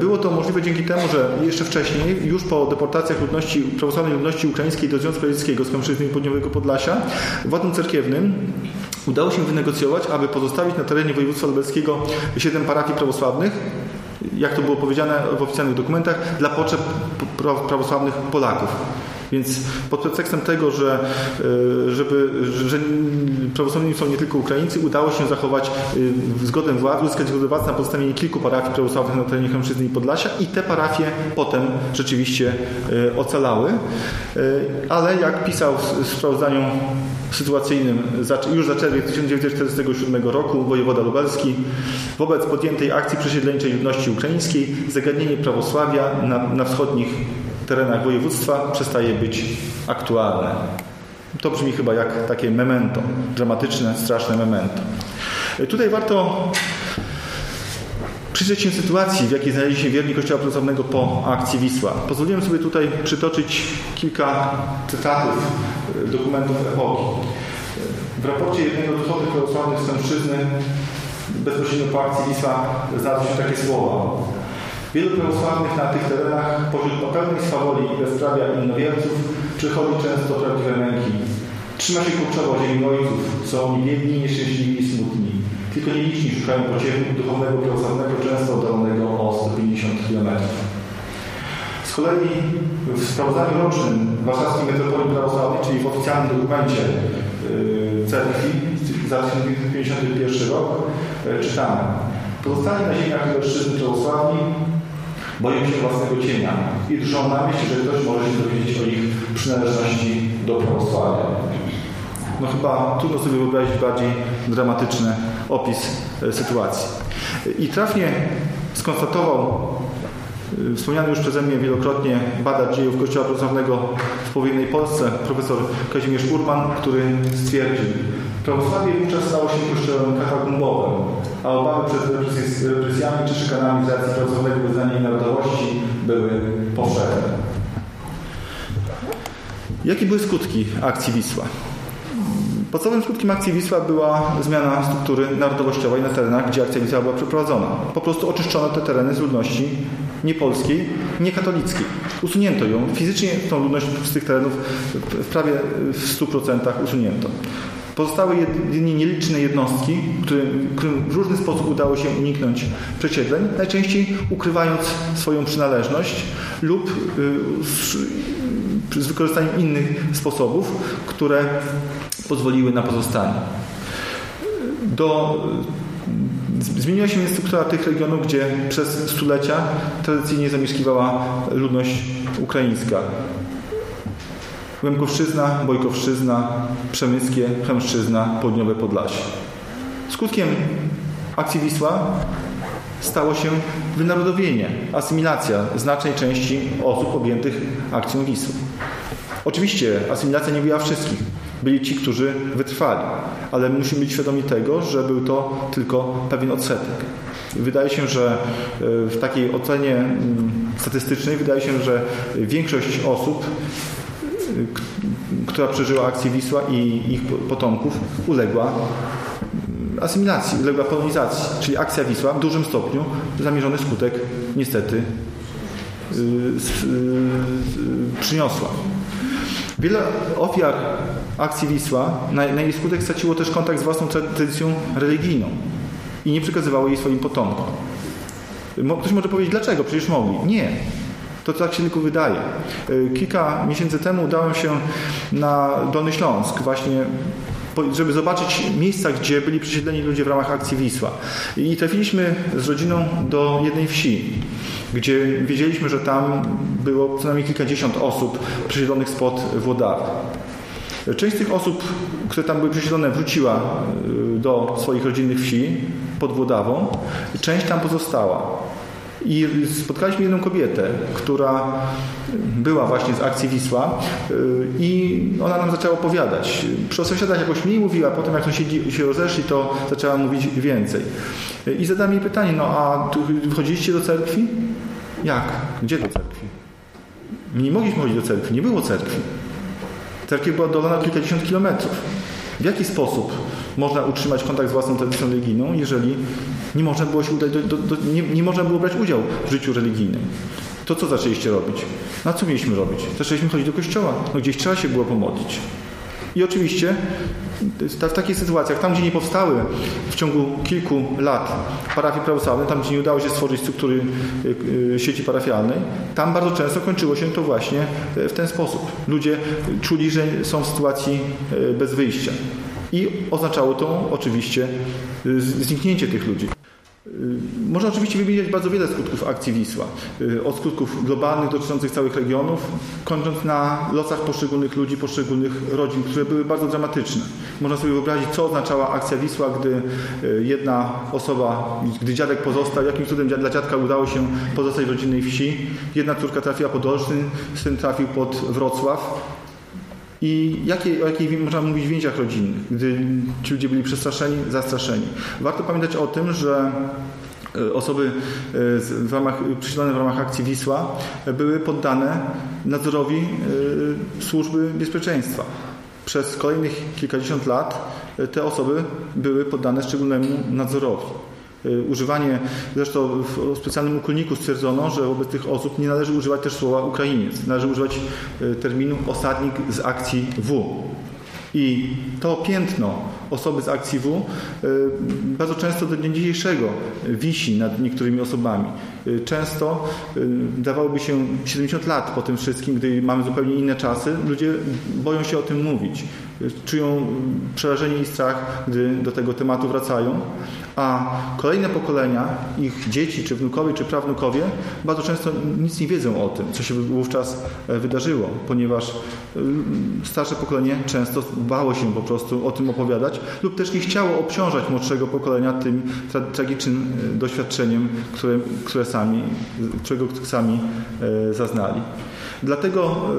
Speaker 2: Było to możliwe dzięki temu, że jeszcze wcześniej, już po deportacjach ludności, prawosławnej ludności ukraińskiej do Związku Radzieckiego z Chąszczyzny i Południowego Podlasia, władzom cerkiewnym udało się wynegocjować, aby pozostawić na terenie województwa lubelskiego siedem parafii prawosławnych, jak to było powiedziane w oficjalnych dokumentach, dla potrzeb prawosławnych Polaków. Więc pod pretekstem tego, że, e, żeby, że prawosławni są nie tylko Ukraińcy, udało się zachować e, zgodę władz, uzyskać zgodę władz na pozostawienie kilku parafii prawosławnych na terenie Chemszczyzny i Podlasia i te parafie potem rzeczywiście e, ocalały. Ale jak pisał w sprawozdaniu sytuacyjnym już za czerwiec 1947 roku wojewoda lubelski wobec podjętej akcji przesiedleńczej ludności ukraińskiej zagadnienie prawosławia na, na wschodnich terenach województwa przestaje być aktualne. To brzmi chyba jak takie memento, dramatyczne, straszne memento. Tutaj warto przyjrzeć się sytuacji, w jakiej znaleźli się wierni Kościoła Prawosławnego po akcji Wisła. Pozwoliłem sobie tutaj przytoczyć kilka cytatów dokumentów epoki. W raporcie jednego z chorych prawosławnych Stępszczyzny bezpośrednio po akcji Wisła znalazły się takie słowa. Wielu prawosławnych na tych terenach pośród pełnej swawoli i bezprawia innowierców przychodzi często prawdziwe męki. Trzyma się kurczowo ziemi ojców, są oni biedni, nieszczęśliwi i smutni. Tylko nieliczni szukają pociechy duchownego prawosławnego, często oddalonego o 150 km. Z kolei w sprawozdaniu rocznym Warszawskiej Metropolii Prawosławnej, czyli w oficjalnym dokumencie yy, cerkwi za 1951 rok, yy, czytamy Pozostali na ziemiach mężczyzn prawosławni boją się własnego cienia i drżą na myśl, że ktoś może się dowiedzieć o ich przynależności do prawosławia. No chyba trudno sobie wyobrazić bardziej dramatyczny opis e, sytuacji. I trafnie skonstatował wspomniany już przeze mnie wielokrotnie badacz dziejów Kościoła Prawosławnego w powiedznej Polsce, profesor Kazimierz Urman, który stwierdził, Prawosławie wówczas stało się kościołem katakumbowym, a obawy przed represjami czy szykanami z racji prawosławnego wyznania i narodowości były powszechne. Jakie były skutki akcji Wisła? Podstawowym skutkiem akcji Wisła była zmiana struktury narodowościowej na terenach, gdzie akcja Wisła była przeprowadzona. Po prostu oczyszczono te tereny z ludności nie polskiej, nie katolickiej. Usunięto ją. Fizycznie tą ludność z tych terenów prawie w 100% usunięto. Pozostały jedynie nieliczne jednostki, którym, którym w różny sposób udało się uniknąć przesiedleń, najczęściej ukrywając swoją przynależność lub y, z wykorzystaniem innych sposobów, które pozwoliły na pozostanie. Do, zmieniła się więc struktura tych regionów, gdzie przez stulecia tradycyjnie zamieszkiwała ludność ukraińska. Łemkowszczyzna, Bojkowszczyzna, Przemyskie, Chemszczyzna, Południowe Podlasie. Skutkiem akcji Wisła stało się wynarodowienie, asymilacja znacznej części osób objętych akcją Wisły. Oczywiście asymilacja nie była wszystkich. Byli ci, którzy wytrwali, ale musimy być świadomi tego, że był to tylko pewien odsetek. Wydaje się, że e, w takiej ocenie mm, statystycznej wydaje się, że większość osób która przeżyła akcję Wisła i ich potomków, uległa asymilacji, uległa polonizacji. Czyli akcja Wisła w dużym stopniu zamierzony skutek niestety yy, yy, przyniosła. Wiele ofiar akcji Wisła na, na jej skutek straciło też kontakt z własną tradycją religijną i nie przekazywało jej swoim potomkom. Ktoś może powiedzieć, dlaczego? Przecież mogli. Nie. To tak się tylko wydaje. E, kilka miesięcy temu udałem się na Dolny Śląsk właśnie żeby zobaczyć miejsca, gdzie byli przesiedleni ludzie w ramach akcji Wisła. I trafiliśmy z rodziną do jednej wsi, gdzie wiedzieliśmy, że tam było co najmniej kilkadziesiąt osób przesiedlonych spod Włodary. Część z tych osób, które tam były przesiedlone, wróciła e, do swoich rodzinnych wsi pod Włodawą. Część tam pozostała. I spotkaliśmy jedną kobietę, która była właśnie z akcji Wisła y, i ona nam zaczęła opowiadać. Przy sąsiadach jakoś mniej mówiła, potem jak sąsiedzi się rozeszli, to zaczęła mówić więcej. I zadałem jej pytanie, no a tu do cerkwi? Jak? Gdzie do cerkwi? Nie mogliśmy chodzić do cerkwi, nie było cerkwi. Cerkiew była oddalona kilkadziesiąt kilometrów. W jaki sposób można utrzymać kontakt z własną tradycją religijną, jeżeli nie można było się udać do, do, do, nie, nie można było brać udziału w życiu religijnym. To co zaczęliście robić? Na co mieliśmy robić? Zaczęliśmy chodzić do kościoła. No gdzieś trzeba się było pomodlić. I oczywiście w takich sytuacjach, tam gdzie nie powstały w ciągu kilku lat parafie prawosławne, tam gdzie nie udało się stworzyć struktury y, y, sieci parafialnej, tam bardzo często kończyło się to właśnie w ten sposób. Ludzie czuli, że są w sytuacji y, bez wyjścia. I oznaczało to oczywiście zniknięcie tych ludzi. Y, można oczywiście wymieniać bardzo wiele skutków akcji Wisła. Y, od skutków globalnych dotyczących całych regionów, kończąc na losach poszczególnych ludzi, poszczególnych rodzin, które były bardzo dramatyczne. Można sobie wyobrazić, co oznaczała akcja Wisła, gdy y, jedna osoba, gdy dziadek pozostał, jakim cudem dla dziadka udało się pozostać w rodzinnej wsi. Jedna córka trafiła pod Olsztyn, syn trafił pod Wrocław. I jakie, o jakiej można mówić więziach rodzinnych, gdy ci ludzie byli przestraszeni, zastraszeni. Warto pamiętać o tym, że e, osoby e, w ramach, prześledzone w ramach akcji Wisła były poddane nadzorowi e, służby bezpieczeństwa. Przez kolejnych kilkadziesiąt lat te osoby były poddane szczególnemu nadzorowi. Y, używanie, zresztą w specjalnym ukulniku stwierdzono, że wobec tych osób nie należy używać też słowa Ukrainiec. Należy używać y, terminu osadnik z akcji W. I to piętno osoby z akcji W y, bardzo często do dnia dzisiejszego wisi nad niektórymi osobami. Często dawałoby się 70 lat po tym wszystkim, gdy mamy zupełnie inne czasy, ludzie boją się o tym mówić. Czują przerażenie i strach, gdy do tego tematu wracają, a kolejne pokolenia, ich dzieci, czy wnukowie, czy prawnukowie, bardzo często nic nie wiedzą o tym, co się wówczas e, wydarzyło, ponieważ e, starsze pokolenie często bało się po prostu o tym opowiadać lub też nie chciało obciążać młodszego pokolenia tym tra tragicznym e, doświadczeniem, które, które sami, którego sami zaznali. Dlatego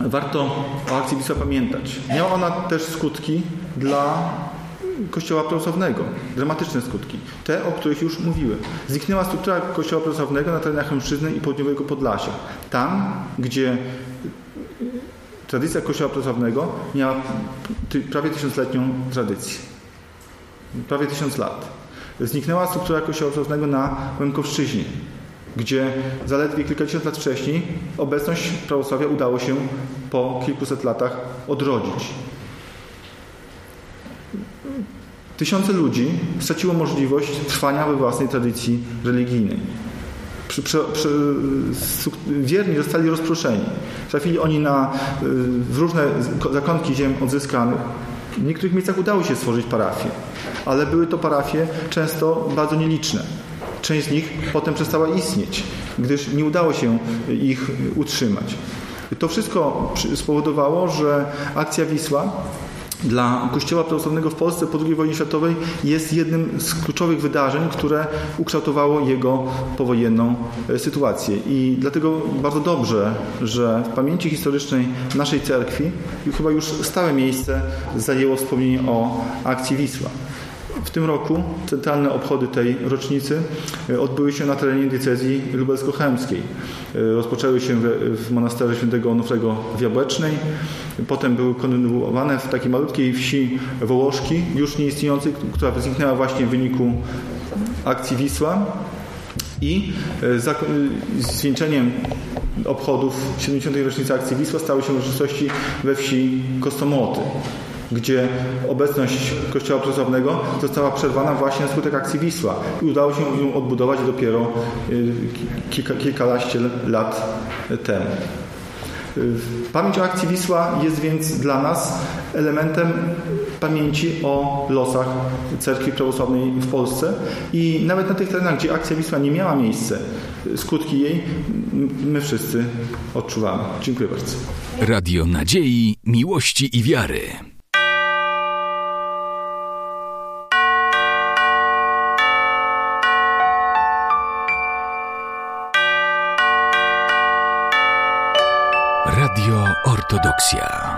Speaker 2: warto o akcji Wisła pamiętać. Miała ona też skutki dla Kościoła prawosławnego. Dramatyczne skutki. Te, o których już mówiłem. Zniknęła struktura Kościoła prawosławnego na terenach Mężczyzny i południowego Podlasia. Tam, gdzie tradycja Kościoła prawosławnego miała prawie tysiącletnią tradycję. Prawie tysiąc lat. zniknęła struktura kościoła prawosławnego na Łękowszczyźnie, gdzie zaledwie kilkadziesiąt lat wcześniej obecność prawosławia udało się po kilkuset latach odrodzić. Tysiące ludzi straciło możliwość trwania we własnej tradycji religijnej. Przy, przy, przy, wierni zostali rozproszeni. Trafili oni na, y, w różne zakątki ziem odzyskanych. W niektórych miejscach udało się stworzyć parafie, ale były to parafie często bardzo nieliczne. Część z nich potem przestała istnieć, gdyż nie udało się ich utrzymać. To wszystko spowodowało, że akcja Wisła dla Kościoła Prawosławnego w Polsce po II wojnie światowej jest jednym z kluczowych wydarzeń, które ukształtowało jego powojenną e, sytuację. I dlatego bardzo dobrze, że w pamięci historycznej naszej cerkwi chyba już stałe miejsce zajęło wspomnienie o akcji Wisła. W tym roku centralne obchody tej rocznicy e, odbyły się na terenie diecezji lubelsko-chełmskiej. E, rozpoczęły się w monasterze świętego Onufrego w Jabłecznej, potem były kontynuowane w takiej malutkiej wsi Wołoszki, już nieistniejącej, która zniknęła właśnie w wyniku akcji Wisła i e, zwieńczeniem obchodów 70. rocznicy akcji Wisła stały się uroczystości we wsi Kostomoty gdzie obecność Kościoła Prawosławnego została przerwana właśnie na skutek akcji Wisła i udało się ją odbudować dopiero y, kilka, kilkanaście lat temu. Y, pamięć o akcji Wisła jest więc dla nas elementem pamięci o losach cerkwi prawosławnej w Polsce i nawet na tych terenach, gdzie akcja Wisła nie miała miejsca, skutki jej my wszyscy odczuwamy. Dziękuję bardzo.
Speaker 1: Radio Nadziei, Miłości i Wiary. Radio Ortodoksja.